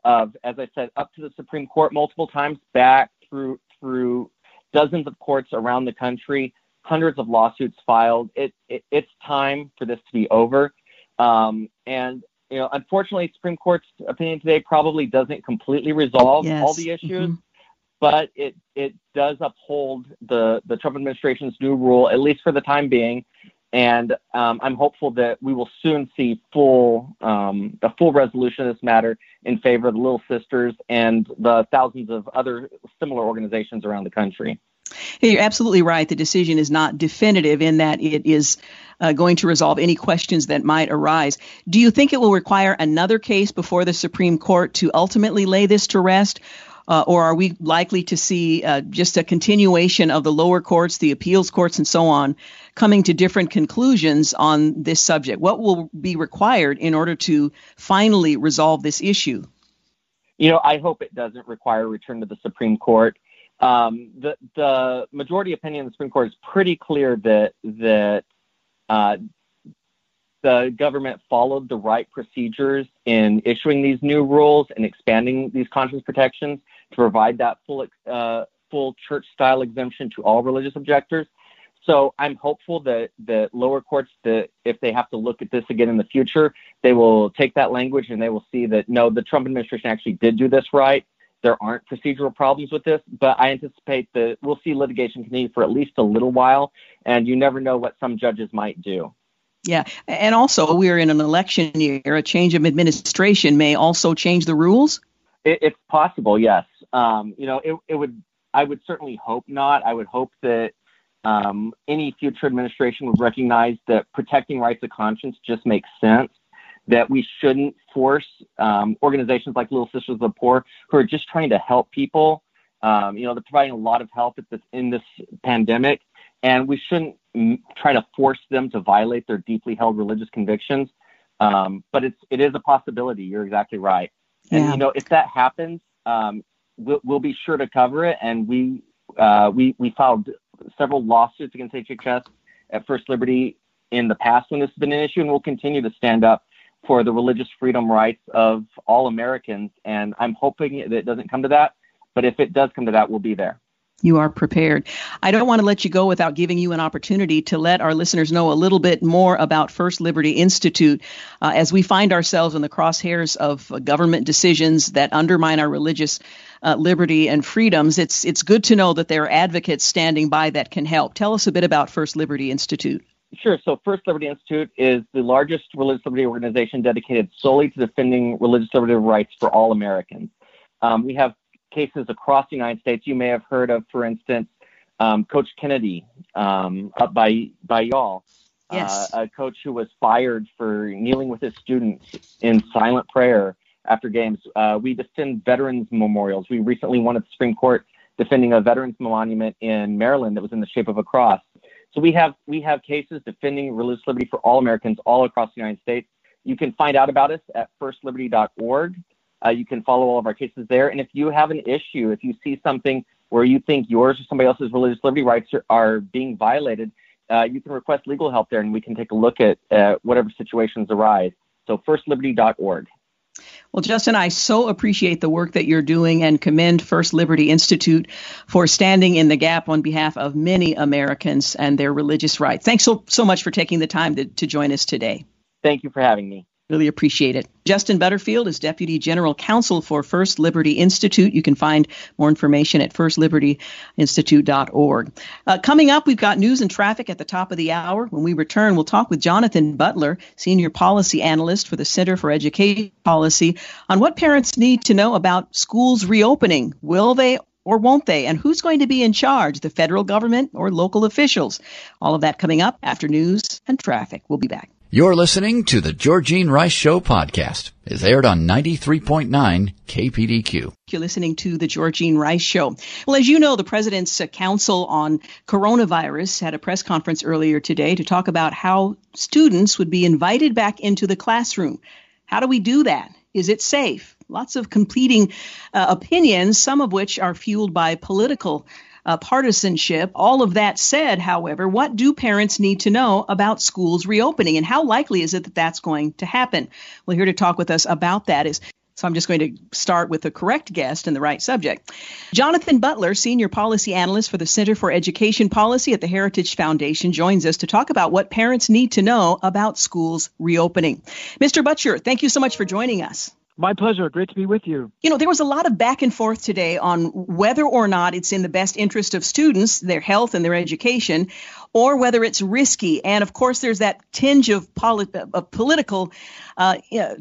of, as I said, up to the Supreme Court multiple times, back through through dozens of courts around the country, hundreds of lawsuits filed. It, it it's time for this to be over. Um, and you know, unfortunately, Supreme Court's opinion today probably doesn't completely resolve yes. all the issues, mm-hmm. but it it does uphold the the Trump administration's new rule at least for the time being. And um, I'm hopeful that we will soon see full um, a full resolution of this matter in favor of the Little Sisters and the thousands of other similar organizations around the country. You're absolutely right. The decision is not definitive in that it is uh, going to resolve any questions that might arise. Do you think it will require another case before the Supreme Court to ultimately lay this to rest? Uh, or are we likely to see uh, just a continuation of the lower courts, the appeals courts, and so on, coming to different conclusions on this subject? What will be required in order to finally resolve this issue? You know, I hope it doesn't require a return to the Supreme Court. Um, the the majority opinion of the Supreme Court is pretty clear that that uh, the government followed the right procedures in issuing these new rules and expanding these conscience protections to provide that full uh, full church style exemption to all religious objectors. So I'm hopeful that the lower courts, that if they have to look at this again in the future, they will take that language and they will see that no, the Trump administration actually did do this right. There aren't procedural problems with this, but I anticipate that we'll see litigation continue for at least a little while, and you never know what some judges might do. Yeah, and also we're in an election year. A change of administration may also change the rules. It, it's possible, yes. Um, you know, it, it would. I would certainly hope not. I would hope that um, any future administration would recognize that protecting rights of conscience just makes sense. That we shouldn't force um, organizations like Little Sisters of the Poor, who are just trying to help people. Um, you know, they're providing a lot of help this, in this pandemic, and we shouldn't m- try to force them to violate their deeply held religious convictions. Um, but it's it is a possibility. You're exactly right. And yeah. you know, if that happens, um, we'll, we'll be sure to cover it. And we uh, we we filed several lawsuits against HHS at First Liberty in the past when this has been an issue, and we'll continue to stand up for the religious freedom rights of all Americans. And I'm hoping that it doesn't come to that, but if it does come to that, we'll be there you are prepared. I don't want to let you go without giving you an opportunity to let our listeners know a little bit more about First Liberty Institute uh, as we find ourselves in the crosshairs of uh, government decisions that undermine our religious uh, liberty and freedoms. It's it's good to know that there are advocates standing by that can help. Tell us a bit about First Liberty Institute. Sure. So, First Liberty Institute is the largest religious liberty organization dedicated solely to defending religious liberty rights for all Americans. Um, we have cases across the United States. You may have heard of, for instance, um, Coach Kennedy um, up by by y'all. Yes. Uh, a coach who was fired for kneeling with his students in silent prayer after games. Uh, we defend veterans memorials. We recently won at the Supreme Court defending a veterans monument in Maryland that was in the shape of a cross. So we have we have cases defending religious liberty for all Americans all across the United States. You can find out about us at firstliberty.org. Uh, you can follow all of our cases there. And if you have an issue, if you see something where you think yours or somebody else's religious liberty rights are, are being violated, uh, you can request legal help there, and we can take a look at uh, whatever situations arise. So firstliberty.org. Well, Justin, I so appreciate the work that you're doing and commend First Liberty Institute for standing in the gap on behalf of many Americans and their religious rights. Thanks so, so much for taking the time to, to join us today. Thank you for having me. Really appreciate it. Justin Butterfield is Deputy General Counsel for First Liberty Institute. You can find more information at firstlibertyinstitute.org. Uh, coming up, we've got news and traffic at the top of the hour. When we return, we'll talk with Jonathan Butcher, Senior Policy Analyst for the Center for Education Policy, on what parents need to know about schools reopening. Will they or won't they? And who's going to be in charge, the federal government or local officials? All of that coming up after news and traffic. We'll be back. You're listening to the Georgene Rice Show podcast. is aired on 93.9 KPDQ. You're listening to the Georgene Rice Show. Well, as you know, the President's uh, Council on Coronavirus had a press conference earlier today to talk about how students would be invited back into the classroom. How do we do that? Is it safe? Lots of competing uh, opinions, some of which are fueled by political uh, partisanship. All of that said, however, what do parents need to know about schools reopening and how likely is it that that's going to happen? Well, here to talk with us about that is so I'm just going to start with the correct guest and the right subject. Jonathan Butcher, Senior Policy Analyst for the Center for Education Policy at the Heritage Foundation, joins us to talk about what parents need to know about schools reopening. Mr. Butcher, thank you so much for joining us. My pleasure. Great to be with you. You know, there was a lot of back and forth today on whether or not it's in the best interest of students, their health and their education, or whether it's risky. And of course, there's that tinge of, polit- of political uh,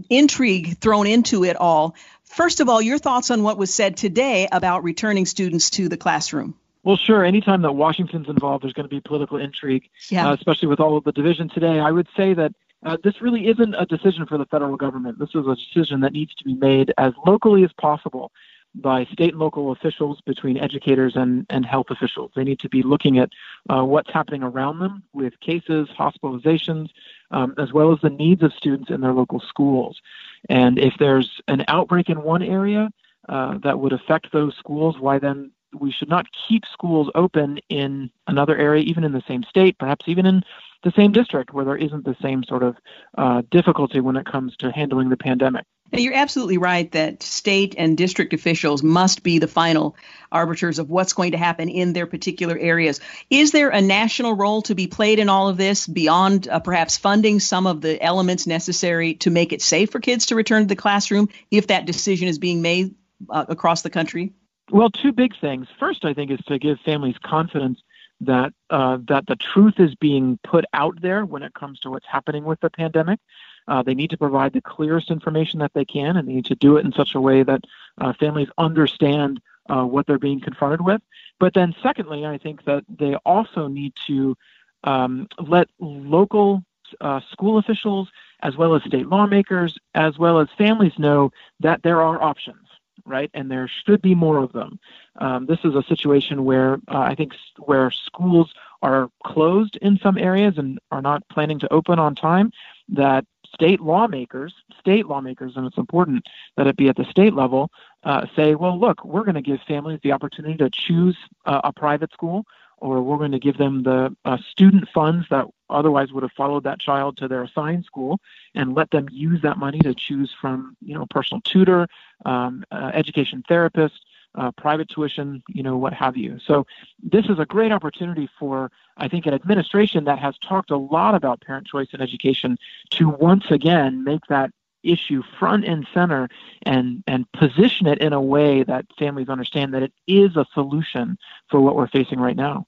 intrigue thrown into it all. First of all, your thoughts on what was said today about returning students to the classroom. Well, sure. Anytime that Washington's involved, there's going to be political intrigue, yeah. uh, especially with all of the division today. I would say that uh, this really isn't a decision for the federal government. This is a decision that needs to be made as locally as possible by state and local officials, between educators and, and health officials. They need to be looking at uh, what's happening around them with cases, hospitalizations, um, as well as the needs of students in their local schools. And if there's an outbreak in one area uh, that would affect those schools, why then we should not keep schools open in another area, even in the same state, perhaps even in the same district where there isn't the same sort of uh, difficulty when it comes to handling the pandemic. Now, you're absolutely right that state and district officials must be the final arbiters of what's going to happen in their particular areas. Is there a national role to be played in all of this beyond uh, perhaps funding some of the elements necessary to make it safe for kids to return to the classroom if that decision is being made uh, across the country? Well, two big things. First, I think, is to give families confidence that uh, that the truth is being put out there when it comes to what's happening with the pandemic. Uh, they need to provide the clearest information that they can, and they need to do it in such a way that uh, families understand uh, what they're being confronted with. But then, secondly, I think that they also need to um, let local uh, school officials, as well as state lawmakers, as well as families know that there are options right? And there should be more of them. Um, this is a situation where uh, I think where schools are closed in some areas and are not planning to open on time. That state lawmakers, state lawmakers, and it's important that it be at the state level, uh, say, well, look, we're going to give families the opportunity to choose uh, a private school or we're going to give them the uh, student funds that otherwise would have followed that child to their assigned school and let them use that money to choose from, you know, personal tutor, um, uh, education therapist, uh, private tuition, you know, what have you. So this is a great opportunity for, I think, an administration that has talked a lot about parent choice in education to once again make that issue front and center and and position it in a way that families understand that it is a solution for what we're facing right now.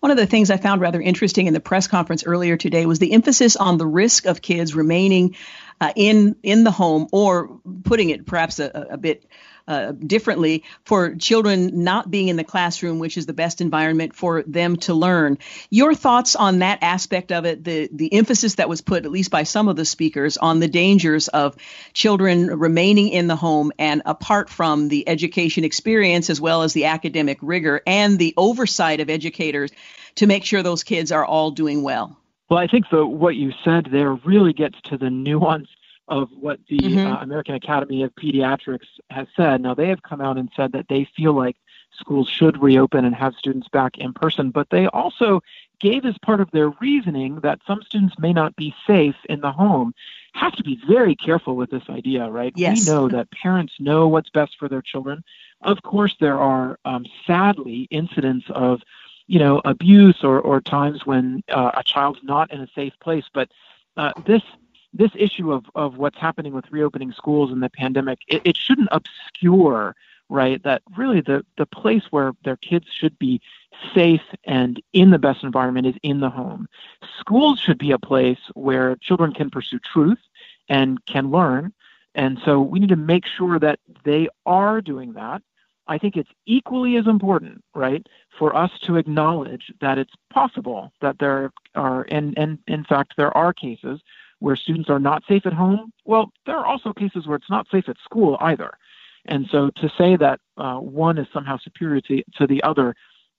One of the things I found rather interesting in the press conference earlier today was the emphasis on the risk of kids remaining uh, in in the home, or putting it perhaps a, a bit uh, differently for children not being in the classroom, which is the best environment for them to learn. Your thoughts on that aspect of it, the, the emphasis that was put, at least by some of the speakers, on the dangers of children remaining in the home and apart from the education experience as well as the academic rigor and the oversight of educators to make sure those kids are all doing well. Well, I think the, what you said there really gets to the nuance of what the mm-hmm. uh, American Academy of Pediatrics has said. Now, they have come out and said that they feel like schools should reopen and have students back in person, but they also gave as part of their reasoning that some students may not be safe in the home. Have to be very careful with this idea, right? Yes. We know that parents know what's best for their children. Of course, there are um, sadly incidents of you know abuse or, or times when uh, a child's not in a safe place, but uh, this this issue of, of what's happening with reopening schools and the pandemic, it, it shouldn't obscure, right, that really the, the place where their kids should be safe and in the best environment is in the home. Schools should be a place where children can pursue truth and can learn. And so we need to make sure that they are doing that. I think it's equally as important, right, for us to acknowledge that it's possible that there are, and, and in fact, there are cases where students are not safe at home. Well, there are also cases where it's not safe at school either. And so to say that uh, one is somehow superior to, to the other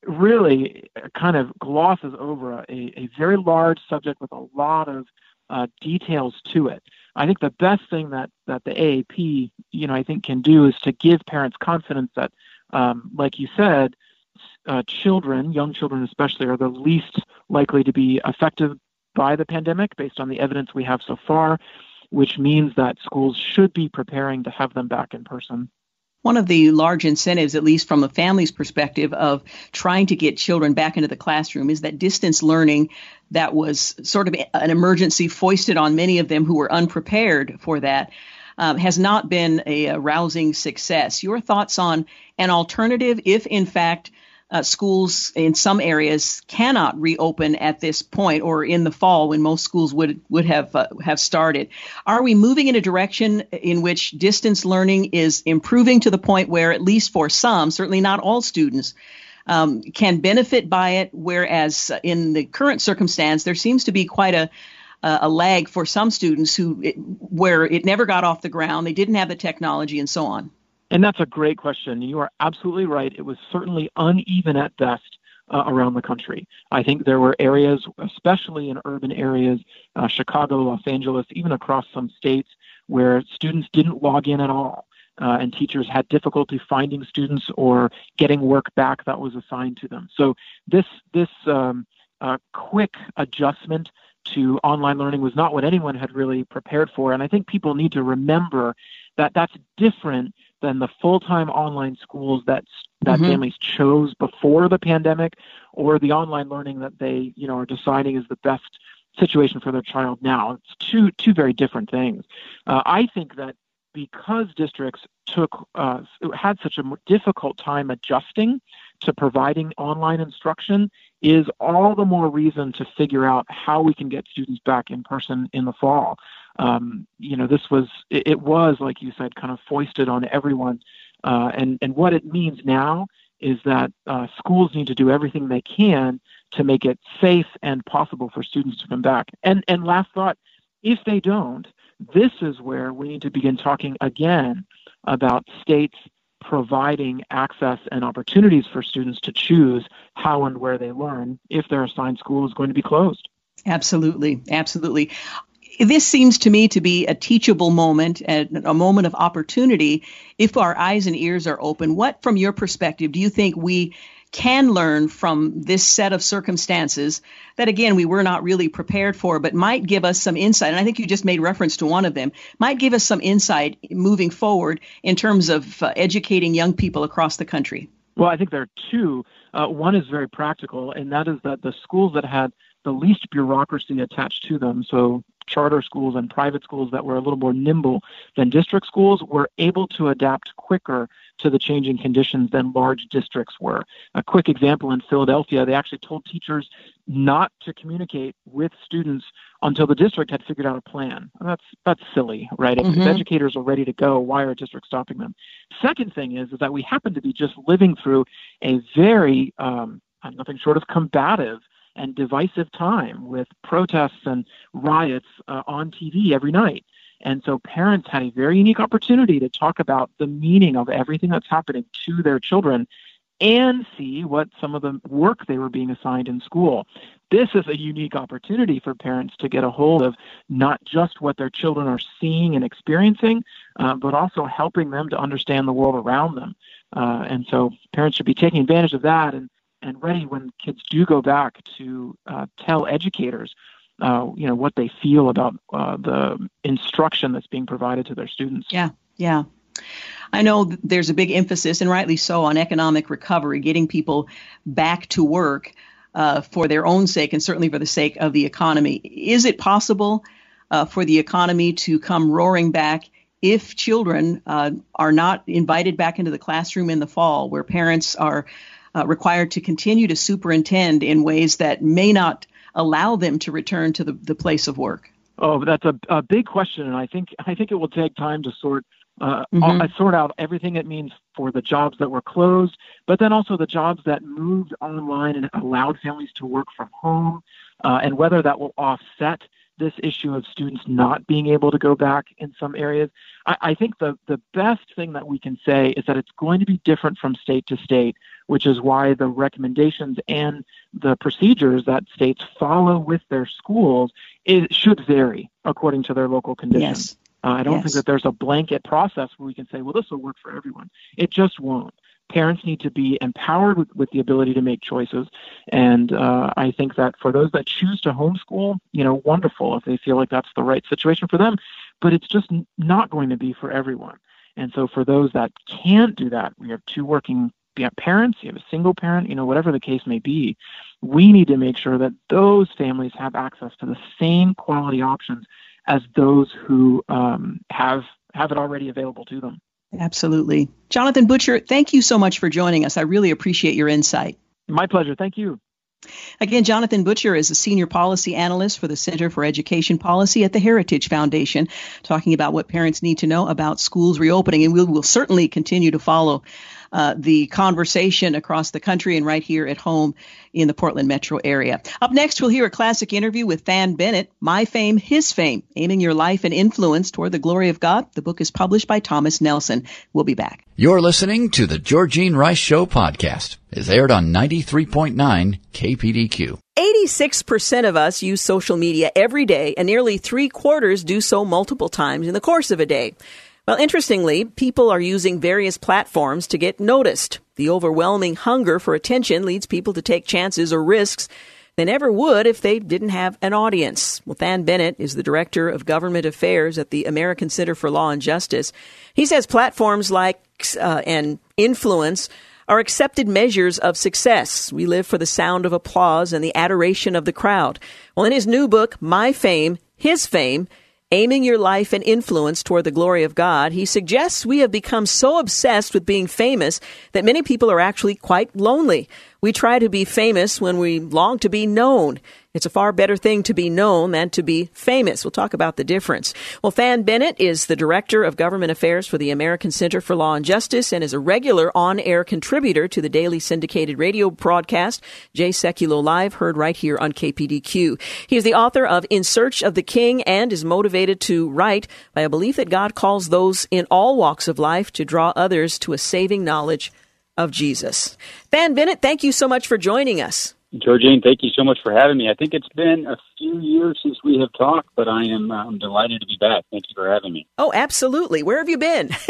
really kind of glosses over a, a very large subject with a lot of uh, details to it. I think the best thing that, that the AAP, you know, I think can do is to give parents confidence that, um, like you said, uh, children, young children especially, are the least likely to be affected by the pandemic based on the evidence we have so far, which means that schools should be preparing to have them back in person. One of the large incentives, at least from a family's perspective, of trying to get children back into the classroom is that distance learning that was sort of an emergency foisted on many of them who were unprepared for that. Um, has not been a, a rousing success. Your thoughts on an alternative if, in fact, uh, schools in some areas cannot reopen at this point or in the fall when most schools would would have uh, have started. Are we moving in a direction in which distance learning is improving to the point where at least for some, certainly not all students, um, can benefit by it, whereas in the current circumstance there seems to be quite a a lag for some students who it, where it never got off the ground, they didn't have the technology, and so on. And that's a great question. You are absolutely right. It was certainly uneven at best uh, around the country. I think there were areas, especially in urban areas, uh, Chicago, Los Angeles, even across some states, where students didn't log in at all. Uh, and teachers had difficulty finding students or getting work back that was assigned to them. So this this um, uh, quick adjustment to online learning was not what anyone had really prepared for. And I think people need to remember that that's different than the full-time online schools that that mm-hmm. families chose before the pandemic or the online learning that they you know are deciding is the best situation for their child now it's two two very different things uh, i think that because districts took uh, had such a difficult time adjusting to providing online instruction is all the more reason to figure out how we can get students back in person in the fall um, you know, this was it, was like you said, kind of foisted on everyone. Uh, and and what it means now is that uh, schools need to do everything they can to make it safe and possible for students to come back. And and last thought, if they don't, this is where we need to begin talking again about states providing access and opportunities for students to choose how and where they learn if their assigned school is going to be closed. Absolutely, absolutely this seems to me to be a teachable moment and a moment of opportunity if our eyes and ears are open. What, from your perspective, do you think we can learn from this set of circumstances that, again, we were not really prepared for, but might give us some insight? And I think you just made reference to one of them, might give us some insight moving forward in terms of uh, educating young people across the country. Well, I think there are two. Uh, one is very practical, and that is that the schools that had the least bureaucracy attached to them, so charter schools and private schools that were a little more nimble than district schools were able to adapt quicker to the changing conditions than large districts were. A quick example in Philadelphia, they actually told teachers not to communicate with students until the district had figured out a plan. That's that's silly, right? Mm-hmm. If educators are ready to go, why are districts stopping them? Second thing is, is that we happen to be just living through a very um, nothing short of combative and divisive time with protests and riots uh, on TV every night. And so parents had a very unique opportunity to talk about the meaning of everything that's happening to their children and see what some of the work they were being assigned in school. This is a unique opportunity for parents to get a hold of not just what their children are seeing and experiencing, uh, but also helping them to understand the world around them. Uh, and so parents should be taking advantage of that and and ready when kids do go back to uh, tell educators, uh, you know, what they feel about uh, the instruction that's being provided to their students. Yeah, yeah. I know there's a big emphasis, and rightly so, on economic recovery, getting people back to work uh, for their own sake and certainly for the sake of the economy. Is it possible uh, for the economy to come roaring back if children uh, are not invited back into the classroom in the fall, where parents are uh, required to continue to superintend in ways that may not allow them to return to the, the place of work? Oh, that's a, a big question, and I think I think it will take time to sort uh, mm-hmm. sort out everything it means for the jobs that were closed, but then also the jobs that moved online and allowed families to work from home, uh, and whether that will offset this issue of students not being able to go back in some areas. I, I think the, the best thing that we can say is that it's going to be different from state to state, which is why the recommendations and the procedures that states follow with their schools is, should vary according to their local conditions. Yes. Uh, I don't Yes. think that there's a blanket process where we can say, well, this will work for everyone. It just won't. Parents need to be empowered with, with the ability to make choices. And uh, I think that for those that choose to homeschool, you know, wonderful if they feel like that's the right situation for them. But it's just n- not going to be for everyone. And so for those that can't do that, we have two working parents, you have a single parent, you know, whatever the case may be, we need to make sure that those families have access to the same quality options as those who um, have have it already available to them. Absolutely. Jonathan Butcher, thank you so much for joining us. I really appreciate your insight. My pleasure. Thank you. Again, Jonathan Butcher is a senior policy analyst for the Center for Education Policy at the Heritage Foundation, talking about what parents need to know about schools reopening. And we will certainly continue to follow uh, the conversation across the country and right here at home in the Portland metro area. Up next, we'll hear a classic interview with Thann Bennett, My Fame, His Fame, Aiming Your Life and Influence Toward the Glory of God. The book is published by Thomas Nelson. We'll be back. You're listening to the Georgene Rice Show podcast. It's aired on 93.9 KPDQ. 86% of us use social media every day, and nearly three quarters do so multiple times in the course of a day. Well, interestingly, people are using various platforms to get noticed. The overwhelming hunger for attention leads people to take chances or risks they never would if they didn't have an audience. Well, Thann Bennett is the Director of Government Affairs at the American Center for Law and Justice. He says platforms like uh, and influence are accepted measures of success. We live for the sound of applause and the adoration of the crowd. Well, in his new book, My Fame, His Fame, Aiming Your Life and Influence Toward the Glory of God, he suggests we have become so obsessed with being famous that many people are actually quite lonely. We try to be famous when we long to be known. It's a far better thing to be known than to be famous. We'll talk about the difference. Well, Thann Bennett is the Director of Government Affairs for the American Center for Law and Justice and is a regular on-air contributor to the daily syndicated radio broadcast, Jay Sekulow Live, heard right here on KPDQ. He is the author of In Search of the King and is motivated to write by a belief that God calls those in all walks of life to draw others to a saving knowledge of Jesus. Thann Bennett, thank you so much for joining us. Georgene, thank you so much for having me. I think it's been a few years since we have talked, but I am I'm delighted to be back. Thank you for having me. Oh, absolutely. Where have you been?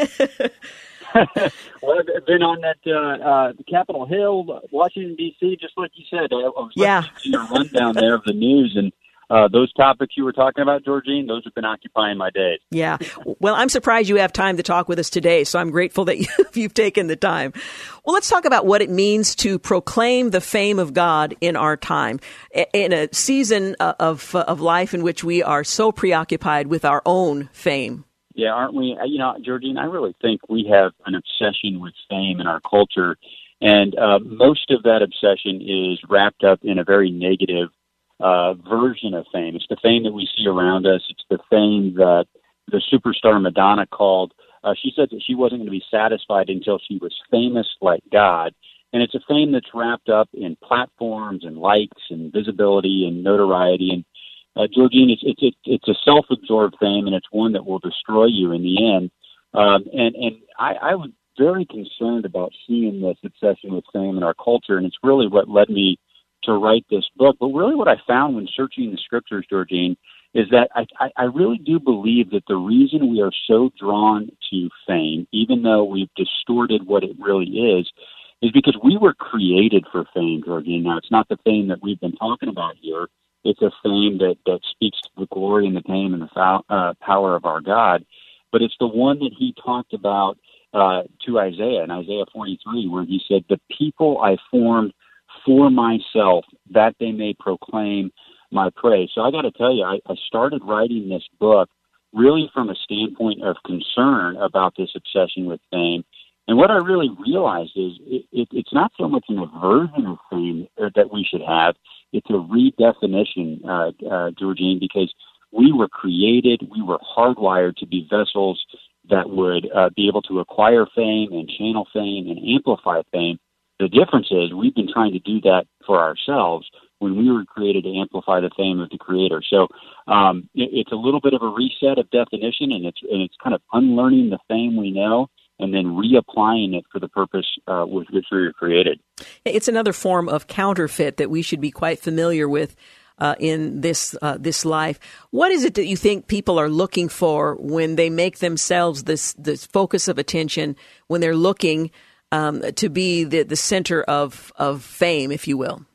well, I've been on that uh, uh, Capitol Hill, Washington D.C. Just like you said, I, I was Yeah. listening to your rundown there of the news, and uh, those topics you were talking about, Georgene, those have been occupying my days. Yeah. Well, I'm surprised you have time to talk with us today, so I'm grateful that you've taken the time. Well, let's talk about what it means to proclaim the fame of God in our time, in a season of, of life in which we are so preoccupied with our own fame. Yeah, aren't we? Uh, You know, Georgene, I really think we have an obsession with fame in our culture, and uh, most of that obsession is wrapped up in a very negative uh, version of fame. It's the fame that we see around us. It's the fame that the superstar Madonna called. Uh, she said that she wasn't going to be satisfied until she was famous like God. And it's a fame that's wrapped up in platforms and likes and visibility and notoriety. And uh, Georgene, it's it's it's, it's a self-absorbed fame, and it's one that will destroy you in the end. Um, and and I, I was very concerned about seeing this obsession with fame in our culture, and it's really what led me to write this book. But really, what I found when searching the scriptures, Georgene, is that I, I, I really do believe that the reason we are so drawn to fame, even though we've distorted what it really is, is because we were created for fame, Georgene. Now, it's not the fame that we've been talking about here. It's a fame that, that speaks to the glory and the name and the uh, power of our God. But it's the one that he talked about uh, to Isaiah in Isaiah 43, where he said, The people I formed for myself, that they may proclaim my praise. So I got to tell you, I, I started writing this book really from a standpoint of concern about this obsession with fame. And what I really realized is it, it, it's not so much an aversion of fame that we should have, it's a redefinition, uh, uh, Georgene, because we were created, we were hardwired to be vessels that would uh, be able to acquire fame and channel fame and amplify fame. The difference is we've been trying to do that for ourselves when we were created to amplify the fame of the creator. So um, it, it's a little bit of a reset of definition, and it's and it's kind of unlearning the fame we know and then reapplying it for the purpose uh, with which we were created. It's another form of counterfeit that we should be quite familiar with. Uh, in this uh, this life, what is it that you think people are looking for when they make themselves this this focus of attention when they're looking um, to be the the center of of fame, if you will?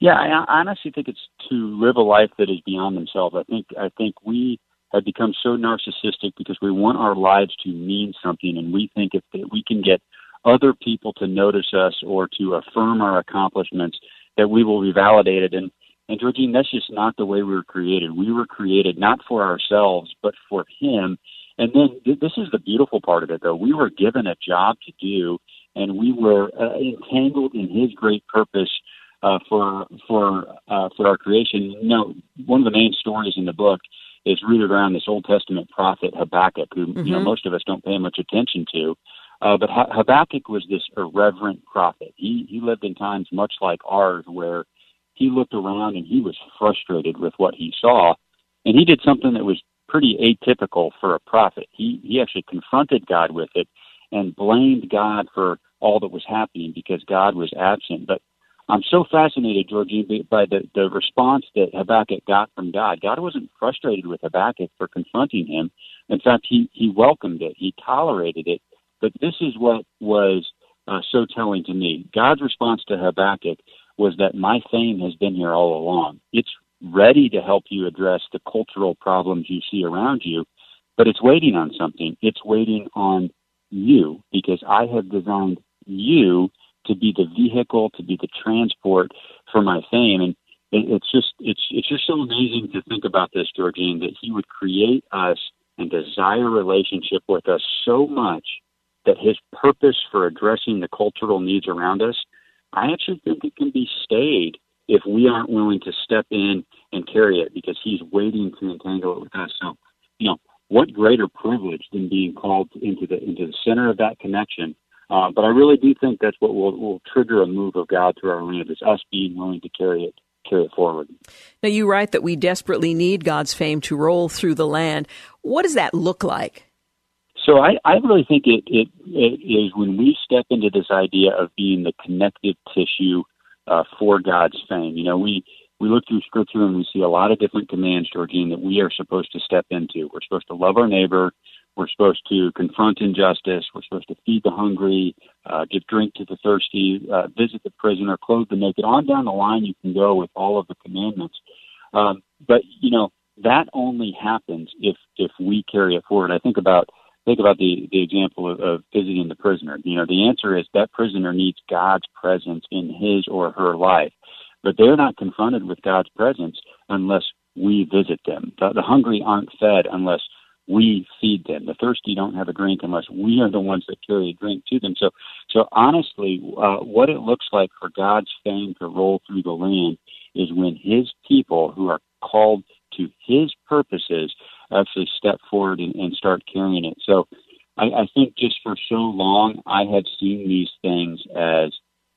Yeah, I honestly think it's to live a life that is beyond themselves. I think I think we have become so narcissistic because we want our lives to mean something, and we think if we can get other people to notice us or to affirm our accomplishments, that we will be validated. And and Georgene, that's just not the way we were created. We were created not for ourselves, but for Him. And then th- this is the beautiful part of it, though. We were given a job to do, and we were uh, entangled in His great purpose uh, for for uh, for our creation. You know, one of the main stories in the book is rooted around this Old Testament prophet Habakkuk, who mm-hmm. you know mm-hmm. most of us don't pay much attention to. Uh, but Habakkuk was this irreverent prophet. He he lived in times much like ours, where he looked around and he was frustrated with what he saw, and he did something that was pretty atypical for a prophet. He he actually confronted God with it and blamed God for all that was happening because God was absent. But I'm so fascinated, Georgene, by the, the response that Habakkuk got from God. God wasn't frustrated with Habakkuk for confronting him. In fact, he, he welcomed it, he tolerated it. But this is what was uh, so telling to me. God's response to Habakkuk was that my fame has been here all along. It's ready to help you address the cultural problems you see around you, but it's waiting on something. It's waiting on you because I have designed you to be the vehicle, to be the transport for my fame. And it, it's just it's it's just so amazing to think about this, Georgene, that he would create us and desire relationship with us so much that his purpose for addressing the cultural needs around us, I actually think it can be stayed if we aren't willing to step in and carry it because he's waiting to entangle it with us. So, you know, what greater privilege than being called into the into the center of that connection uh, but I really do think that's what will, will trigger a move of God through our land is us being willing to carry it carry it forward. Now you write that we desperately need God's fame to roll through the land. What does that look like? So I, I really think it, it, it is when we step into this idea of being the connective tissue uh, for God's fame. You know, we we look through Scripture and we see a lot of different commands, Georgene, that we are supposed to step into. We're supposed to love our neighbor. We're supposed to confront injustice. We're supposed to feed the hungry, uh, give drink to the thirsty, uh, visit the prisoner, clothe the naked. On down the line, you can go with all of the commandments. Um, but you know that only happens if if we carry it forward. I think about think about the the example of, of visiting the prisoner. You know, the answer is that prisoner needs God's presence in his or her life, but they're not confronted with God's presence unless we visit them. The, the hungry aren't fed unless we feed them. The thirsty don't have a drink unless we are the ones that carry a drink to them. So, so honestly, uh, what it looks like for God's fame to roll through the land is when His people who are called to His purposes actually step forward and, and start carrying it. So, I, I think just for so long, I have seen these things as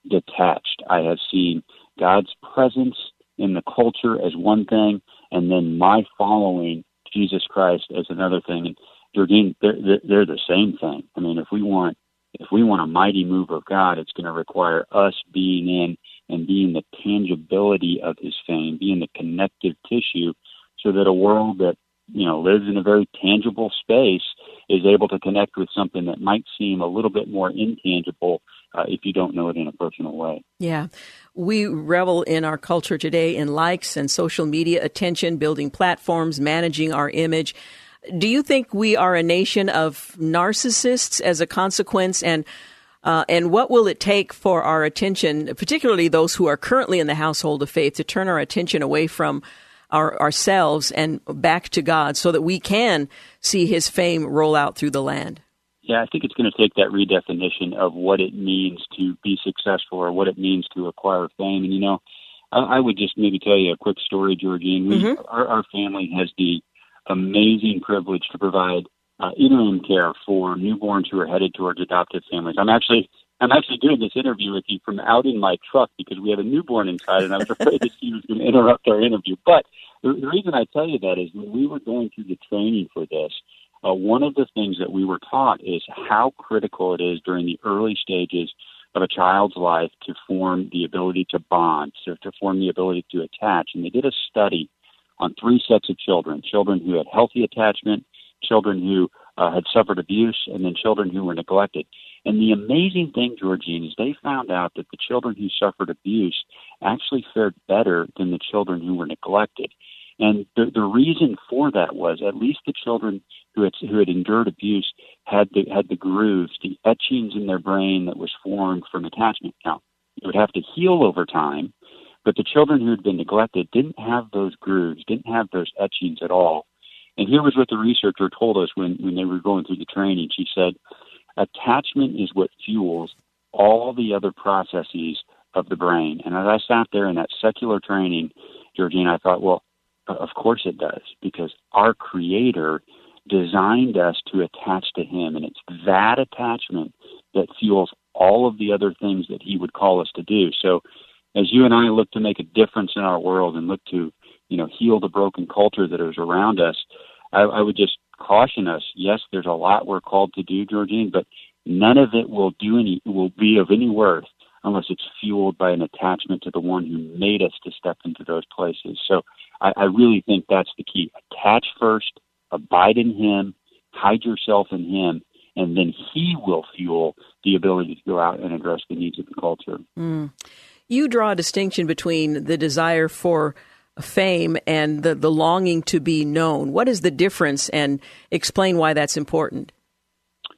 detached. I have seen God's presence in the culture as one thing, and then my following Jesus Christ as another thing. And Georgene, they're, they're the same thing. I mean, if we want if we want a mighty move of God, it's going to require us being in and being the tangibility of His fame, being the connective tissue, so that a world that you know lives in a very tangible space is able to connect with something that might seem a little bit more intangible uh, if you don't know it in a personal way. Yeah. We revel in our culture today in likes and social media attention, building platforms, managing our image. Do you think we are a nation of narcissists as a consequence? And uh, and what will it take for our attention, particularly those who are currently in the household of faith, to turn our attention away from our, ourselves and back to God so that we can see His fame roll out through the land? Yeah, I think it's going to take that redefinition of what it means to be successful or what it means to acquire fame. And you know, I, I would just maybe tell you a quick story, Georgene. We, mm-hmm. our, our family has the amazing privilege to provide uh, interim care for newborns who are headed towards adoptive families. I'm actually I'm actually doing this interview with you from out in my truck because we have a newborn inside, and I was afraid that she was going to interrupt our interview. But the, the reason I tell you that is when we were going through the training for this, uh, one of the things that we were taught is how critical it is during the early stages of a child's life to form the ability to bond, so to form the ability to attach. And they did a study on three sets of children children who had healthy attachment, children who uh, had suffered abuse, and then children who were neglected. And the amazing thing, Georgene, is they found out that the children who suffered abuse actually fared better than the children who were neglected. And the, the reason for that was at least the children who had, who had endured abuse had the, had the grooves, the etchings in their brain that was formed from attachment count. It would have to heal over time, but the children who had been neglected didn't have those grooves, didn't have those etchings at all. And here was what the researcher told us when, when they were going through the training. She said, attachment is what fuels all the other processes of the brain. And as I sat there in that secular training, Georgina, I thought, well, uh, of course it does, because our Creator designed us to attach to Him. And it's that attachment that fuels all of the other things that He would call us to do. So as you and I look to make a difference in our world and look to, you know, heal the broken culture that is around us, I, I would just caution us. Yes, there's a lot we're called to do, Georgene, but none of it will do any will be of any worth unless it's fueled by an attachment to the one who made us to step into those places. So I, I really think that's the key. Attach first, abide in him, hide yourself in him, and then he will fuel the ability to go out and address the needs of the culture. Mm. You draw a distinction between the desire for fame and the, the longing to be known. What is the difference and explain why that's important?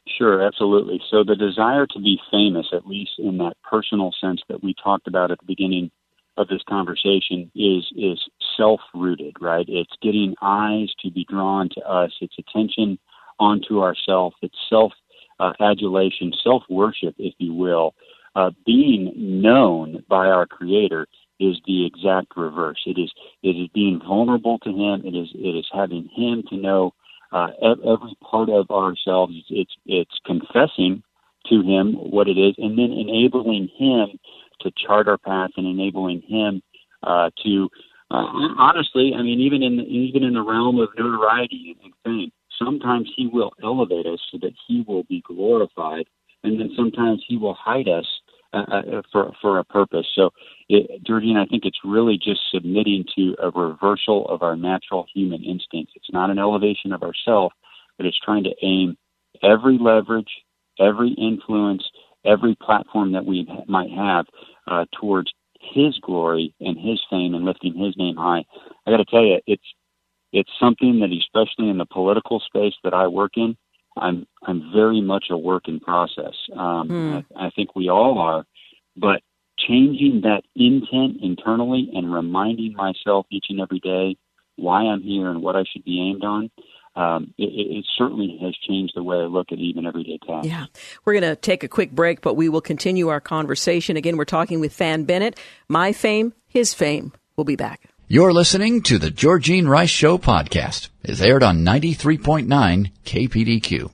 Sure, absolutely. So the desire to be famous, at least in that personal sense that we talked about at the beginning of this conversation, is is self rooted, right? It's getting eyes to be drawn to us. It's attention onto ourself. It's self uh, adulation, self worship, if you will. Uh, being known by our Creator is the exact reverse. It is it is being vulnerable to Him. It is it is having Him to know uh, every part of ourselves. It's it's confessing to Him what it is, and then enabling Him to chart our path and enabling Him uh, to uh, honestly, I mean, even in even in the realm of notoriety and fame, sometimes He will elevate us so that He will be glorified, and then sometimes He will hide us uh, uh, for for a purpose. So, it, Georgene, I think it's really just submitting to a reversal of our natural human instincts. It's not an elevation of ourself, but it's trying to aim every leverage, every influence, every platform that we might have uh, towards His glory and His fame and lifting His name high. I got to tell you, it's it's something that, especially in the political space that I work in, I'm I'm very much a work in process. Um, mm. I, I think we all are, but changing that intent internally and reminding myself each and every day why I'm here and what I should be aimed on. Um, it, it, certainly has changed the way I look at even everyday tasks. Yeah. We're going to take a quick break, but we will continue our conversation. Again, we're talking with Thann Bennett. My fame, his fame. We'll be back. You're listening to the Georgene Rice Show podcast. It's aired on 93.9 KPDQ.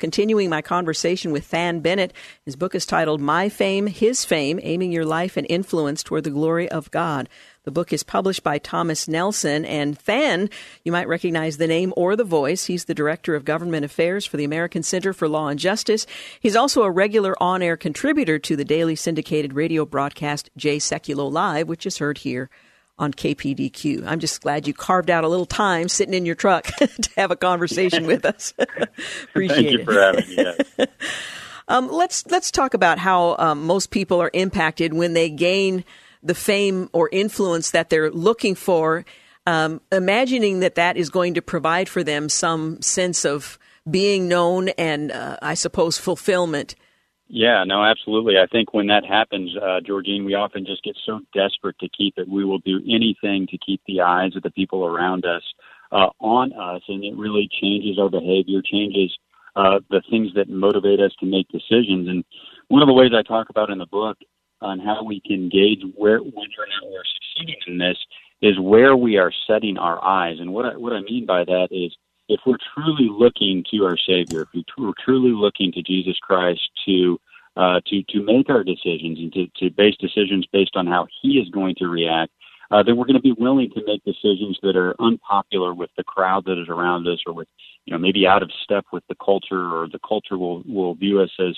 Continuing my conversation with Thann Bennett, his book is titled My Fame, His Fame Aiming Your Life and Influence Toward the Glory of God. The book is published by Thomas Nelson, and Thann, you might recognize the name or the voice. He's the Director of Government Affairs for the American Center for Law and Justice. He's also a regular on air contributor to the daily syndicated radio broadcast Jay Sekulow Live, which is heard here on KPDQ. I'm just glad you carved out a little time sitting in your truck to have a conversation with us. Appreciate Thank you it. for having me. Yes. um, let's let's talk about how um, most people are impacted when they gain the fame or influence that they're looking for. Um, imagining that that is going to provide for them some sense of being known and, uh, I suppose, fulfillment. Yeah, no, absolutely. I think when that happens, uh, Georgene, we often just get so desperate to keep it. We will do anything to keep the eyes of the people around us uh, on us, and it really changes our behavior, changes uh, the things that motivate us to make decisions. And one of the ways I talk about in the book on how we can gauge where whether or not we're succeeding in this is where we are setting our eyes. And what I, what I mean by that is if we're truly looking to our Savior, if we're truly looking to Jesus Christ to uh, to to make our decisions and to, to base decisions based on how He is going to react, uh, then we're going to be willing to make decisions that are unpopular with the crowd that is around us, or with you know maybe out of step with the culture, or the culture will will view us as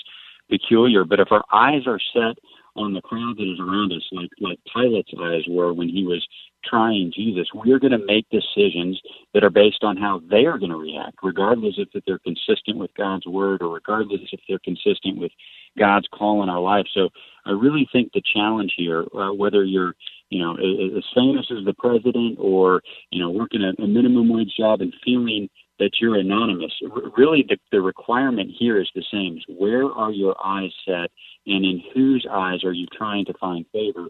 peculiar. But if our eyes are set on the crowd that is around us, like like Pilate's eyes were when he was trying Jesus, we're going to make decisions that are based on how they are going to react, regardless if they're consistent with God's word or regardless if they're consistent with God's call in our life. So I really think the challenge here, uh, whether you're you know as famous as the president or you know working a, a minimum wage job and feeling that you're anonymous. Really, the, the requirement here is the same: where are your eyes set, and in whose eyes are you trying to find favor?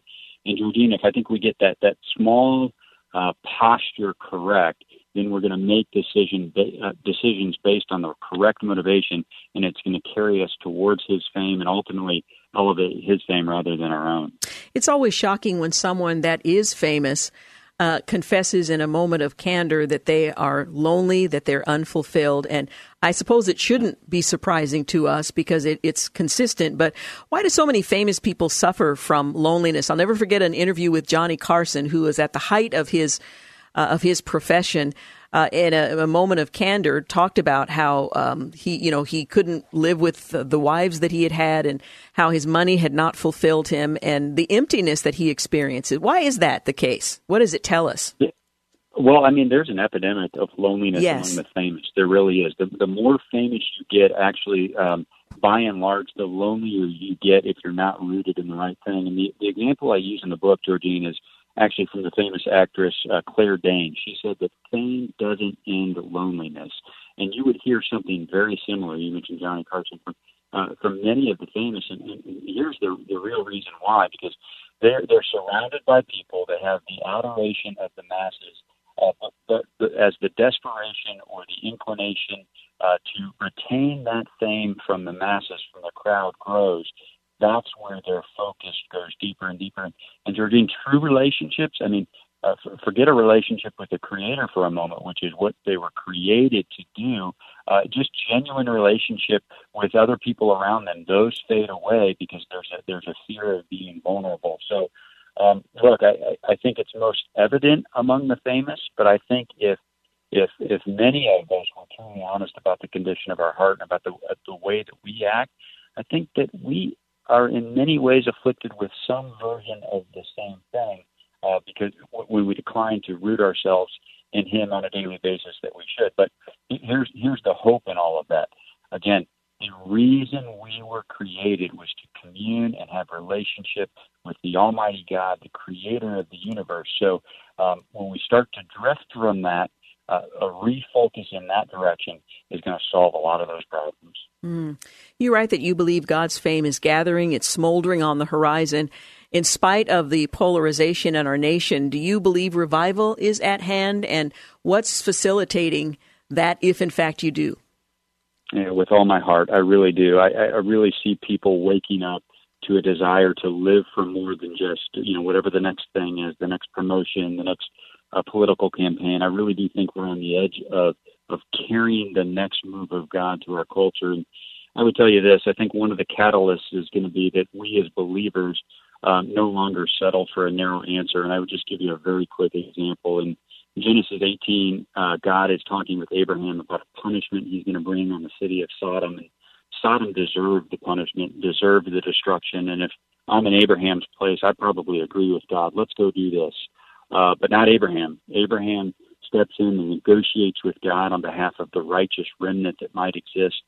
And Georgina, if I think we get that that small uh, posture correct, then we're going to make decision uh, decisions based on the correct motivation, and it's going to carry us towards His fame and ultimately elevate His fame rather than our own. It's always shocking when someone that is famous uh, confesses in a moment of candor that they are lonely, that they're unfulfilled. And I suppose it shouldn't be surprising to us because it, it's consistent. But why do so many famous people suffer from loneliness? I'll never forget an interview with Johnny Carson, who was at the height of his uh, of his profession uh, in a, a, moment of candor, talked about how um, he, you know, he couldn't live with the, the, wives that he had had, and how his money had not fulfilled him, and the emptiness that he experiences. Why is that the case? What does it tell us? Well, I mean, there's an epidemic of loneliness yes. among the famous. There really is. The, the more famous you get, actually, um, by and large, the lonelier you get if you're not rooted in the right thing. And the, the example I use in the book, Georgene, is actually from the famous actress uh, Claire Danes. She said that fame doesn't end loneliness, and you would hear something very similar. You mentioned Johnny Carson from uh, from many of the famous, and, and here's the the real reason why because they're they're surrounded by people that have the adoration of the masses. Uh, but, but, but as the desperation or the inclination uh, to retain that fame from the masses, from the crowd grows, that's where their focus goes deeper and deeper. And Georgene, true relationships, I mean, uh, forget a relationship with the creator for a moment, which is what they were created to do. Uh, just genuine relationship with other people around them, those fade away because there's a, there's a fear of being vulnerable. So, um, look, I, I think it's most evident among the famous, but I think if if if many of us were truly honest about the condition of our heart and about the the way that we act, I think that we are in many ways afflicted with some version of the same thing uh, because we, we decline to root ourselves in Him on a daily basis that we should. But here's here's the hope in all of that. Again, the reason we were created was to commune and have relationship with the Almighty God, the Creator of the universe. So um, when we start to drift from that, uh, a refocus in that direction is going to solve a lot of those problems. Mm. You write that you believe God's fame is gathering, it's smoldering on the horizon. In spite of the polarization in our nation, do you believe revival is at hand? And what's facilitating that if, in fact, you do? Yeah, with all my heart, I really do. I, I really see people waking up to a desire to live for more than just, you know, whatever the next thing is, the next promotion, the next uh, political campaign. I really do think we're on the edge of of carrying the next move of God to our culture. And I would tell you this: I think one of the catalysts is going to be that we as believers um, no longer settle for a narrow answer. And I would just give you a very quick example. In Genesis 18, uh, God is talking with Abraham about a punishment He's going to bring on the city of Sodom, and Sodom deserved the punishment, deserved the destruction. And if I'm in Abraham's place, I probably agree with God. Let's go do this. Uh, but not Abraham. Abraham steps in and negotiates with God on behalf of the righteous remnant that might exist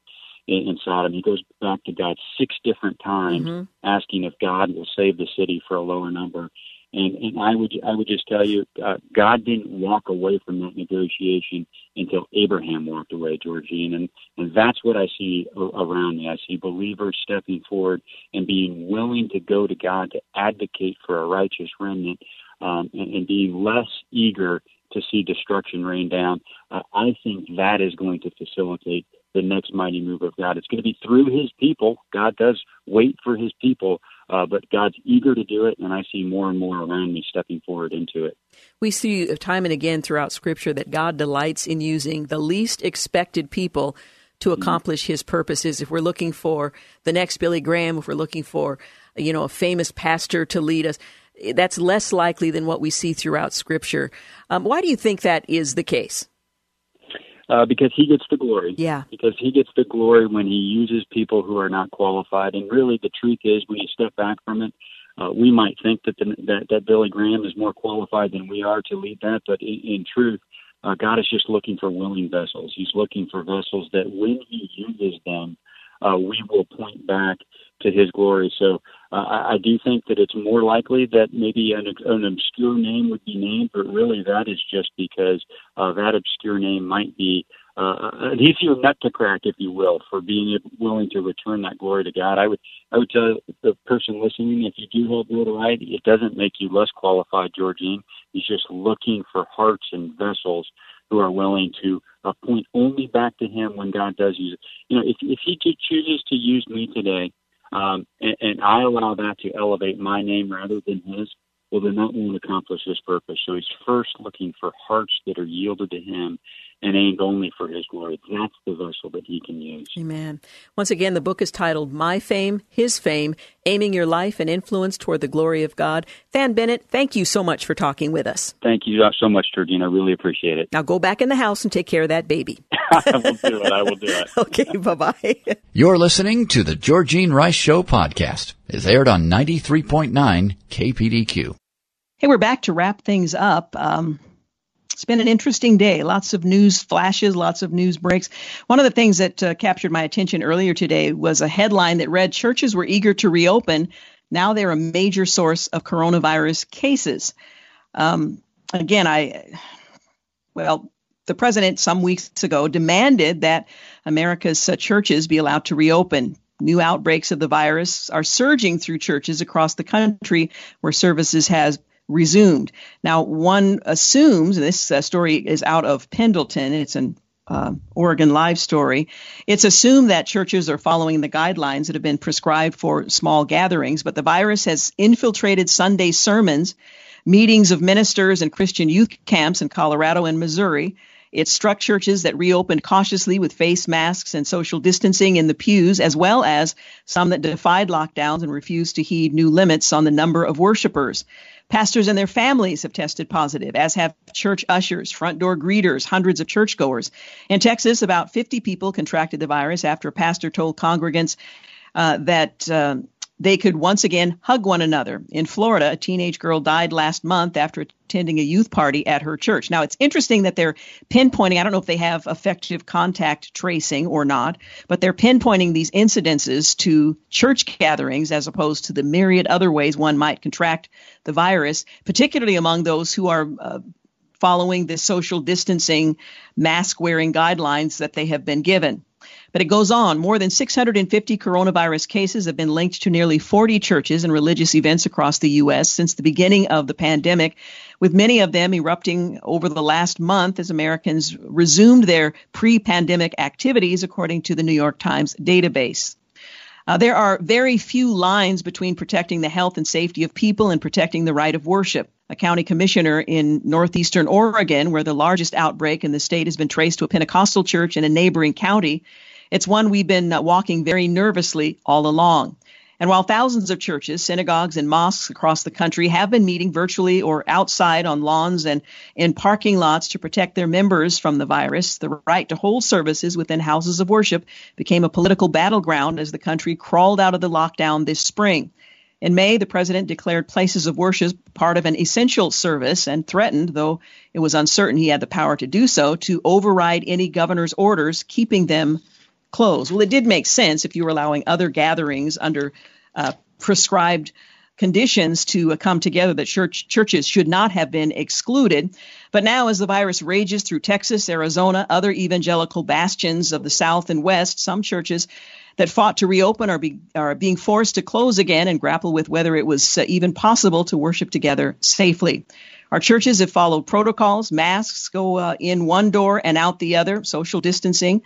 in, in Sodom. He goes back to God six different times, mm-hmm. asking if God will save the city for a lower number. And, and I would I would just tell you, uh, God didn't walk away from that negotiation until Abraham walked away, Georgene, and and that's what I see around me. I see believers stepping forward and being willing to go to God to advocate for a righteous remnant, um, and, and being less eager to see destruction rain down. Uh, I think that is going to facilitate the next mighty move of God. It's going to be through His people. God does wait for His people, uh, but God's eager to do it, and I see more and more around me stepping forward into it. We see time and again throughout Scripture that God delights in using the least expected people to accomplish his purposes. If we're looking for the next Billy Graham, if we're looking for, you know, a famous pastor to lead us, that's less likely than what we see throughout Scripture. Um, why do you think that is the case? Uh, because he gets the glory. Yeah. Because he gets the glory when he uses people who are not qualified. And really, the truth is, when you step back from it, uh, we might think that, the, that that Billy Graham is more qualified than we are to lead that, but in, in truth, uh, God is just looking for willing vessels. He's looking for vessels that, when He uses them, uh, we will point back to His glory. So uh, I, I do think that it's more likely that maybe an, an obscure name would be named, but really that is just because uh, that obscure name might be uh, an easier nut to crack, if you will, for being willing to return that glory to God. I would, I would tell the person listening, if you do have notoriety, it doesn't make you less qualified, Georgene. He's just looking for hearts and vessels who are willing to uh, point only back to Him when God does use it. You know, if if He chooses to use me today, um, and, and I allow that to elevate my name rather than His, well, then that won't accomplish His purpose. So He's first looking for hearts that are yielded to Him and aimed only for his glory. That's the vessel that he can use. Amen. Once again, the book is titled My Fame, His Fame, Aiming Your Life and Influence Toward the Glory of God. Thann Bennett, thank you so much for talking with us. Thank you so much, Georgina. I really appreciate it. Now go back in the house and take care of that baby. I will do it. I will do it. okay, bye-bye. You're listening to the Georgene Rice Show podcast. It's aired on 93.9 KPDQ. Hey, we're back to wrap things up. Um, it's been an interesting day. Lots of news flashes, lots of news breaks. One of the things that uh, captured my attention earlier today was a headline that read Churches were eager to reopen. Now they're a major source of coronavirus cases. Um, again, I, well, the president some weeks ago demanded that America's uh, churches be allowed to reopen. New outbreaks of the virus are surging through churches across the country where services has resumed. Now, one assumes, and this uh, story is out of Pendleton, it's an uh, Oregon Live story. It's assumed that churches are following the guidelines that have been prescribed for small gatherings, but the virus has infiltrated Sunday sermons, meetings of ministers, and Christian youth camps in Colorado and Missouri. It struck churches that reopened cautiously with face masks and social distancing in the pews, as well as some that defied lockdowns and refused to heed new limits on the number of worshipers. Pastors and their families have tested positive, as have church ushers, front door greeters, hundreds of churchgoers. In Texas, about 50 people contracted the virus after a pastor told congregants uh, that. Uh, they could once again hug one another. In Florida, a teenage girl died last month after attending a youth party at her church. Now, it's interesting that they're pinpointing, I don't know if they have effective contact tracing or not, but they're pinpointing these incidences to church gatherings as opposed to the myriad other ways one might contract the virus, particularly among those who are uh, following the social distancing, mask wearing guidelines that they have been given. But it goes on. More than 650 coronavirus cases have been linked to nearly 40 churches and religious events across the U.S. since the beginning of the pandemic, with many of them erupting over the last month as Americans resumed their pre pandemic activities, according to the New York Times database. Uh, there are very few lines between protecting the health and safety of people and protecting the right of worship. A county commissioner in northeastern Oregon, where the largest outbreak in the state has been traced to a Pentecostal church in a neighboring county, it's one we've been uh, walking very nervously all along. And while thousands of churches, synagogues, and mosques across the country have been meeting virtually or outside on lawns and in parking lots to protect their members from the virus, the right to hold services within houses of worship became a political battleground as the country crawled out of the lockdown this spring. In May, the president declared places of worship part of an essential service and threatened, though it was uncertain he had the power to do so, to override any governor's orders keeping them closed. Well, it did make sense if you were allowing other gatherings under uh, prescribed conditions to uh, come together that church, churches should not have been excluded. But now, as the virus rages through Texas, Arizona, other evangelical bastions of the South and West, some churches that fought to reopen are, be, are being forced to close again and grapple with whether it was uh, even possible to worship together safely. Our churches have followed protocols. Masks go uh, in one door and out the other, social distancing.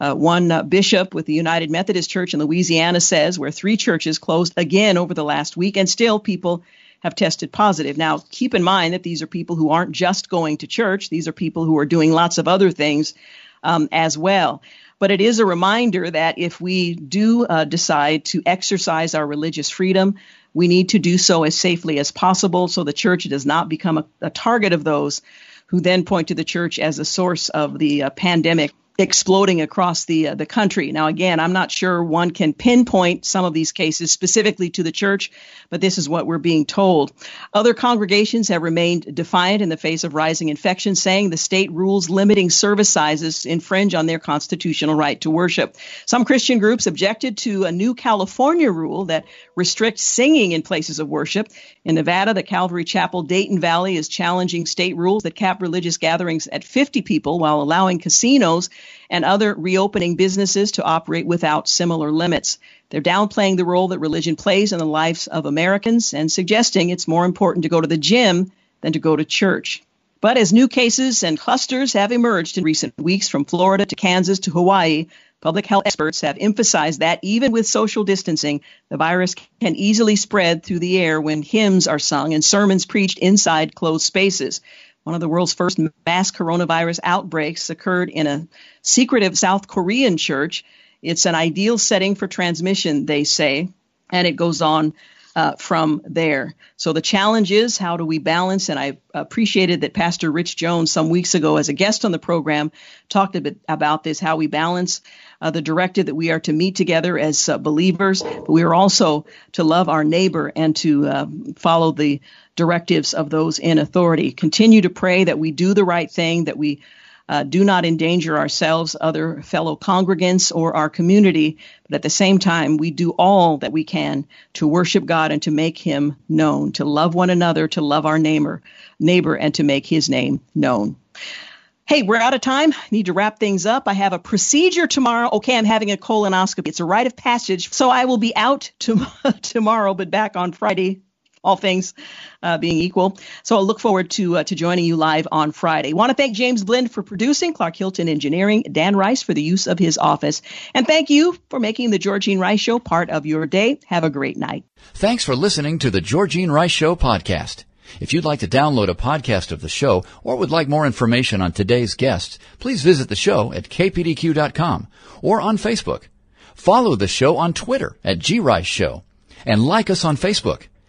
Uh, one uh, bishop with the United Methodist Church in Louisiana says where three churches closed again over the last week, and still people have tested positive. Now, keep in mind that these are people who aren't just going to church, these are people who are doing lots of other things um, as well. But it is a reminder that if we do uh, decide to exercise our religious freedom, we need to do so as safely as possible so the church does not become a, a target of those who then point to the church as a source of the uh, pandemic exploding across the uh, the country. Now, again, I'm not sure one can pinpoint some of these cases specifically to the church, but this is what we're being told. Other congregations have remained defiant in the face of rising infections, saying the state rules limiting service sizes infringe on their constitutional right to worship. Some Christian groups objected to a new California rule that restricts singing in places of worship. In Nevada, the Calvary Chapel Dayton Valley is challenging state rules that cap religious gatherings at 50 people while allowing casinos and other reopening businesses to operate without similar limits. They're downplaying the role that religion plays in the lives of Americans and suggesting it's more important to go to the gym than to go to church. But as new cases and clusters have emerged in recent weeks from Florida to Kansas to Hawaii, public health experts have emphasized that even with social distancing, the virus can easily spread through the air when hymns are sung and sermons preached inside closed spaces. One of the world's first mass coronavirus outbreaks occurred in a secretive South Korean church. It's an ideal setting for transmission, they say, and it goes on uh, from there. So the challenge is how do we balance? And I appreciated that Pastor Rich Jones some weeks ago, as a guest on the program, talked a bit about this how we balance uh, the directive that we are to meet together as uh, believers, but we are also to love our neighbor and to uh, follow the directives of those in authority. Continue to pray that we do the right thing, that we uh, do not endanger ourselves, other fellow congregants, or our community, but at the same time, we do all that we can to worship God and to make Him known, to love one another, to love our neighbor, neighbor, and to make His name known. Hey, we're out of time. Need to wrap things up. I have a procedure tomorrow. Okay, I'm having a colonoscopy. It's a rite of passage, so I will be out to, tomorrow, but back on Friday all things uh, being equal. So I'll look forward to uh, to joining you live on Friday. Want to thank James Blend for producing, Clark Hilton Engineering, Dan Rice for the use of his office, and thank you for making the Georgene Rice Show part of your day. Have a great night. Thanks for listening to the Georgene Rice Show podcast. If you'd like to download a podcast of the show or would like more information on today's guests, please visit the show at kpdq.com or on Facebook. Follow the show on Twitter at grice show and like us on Facebook.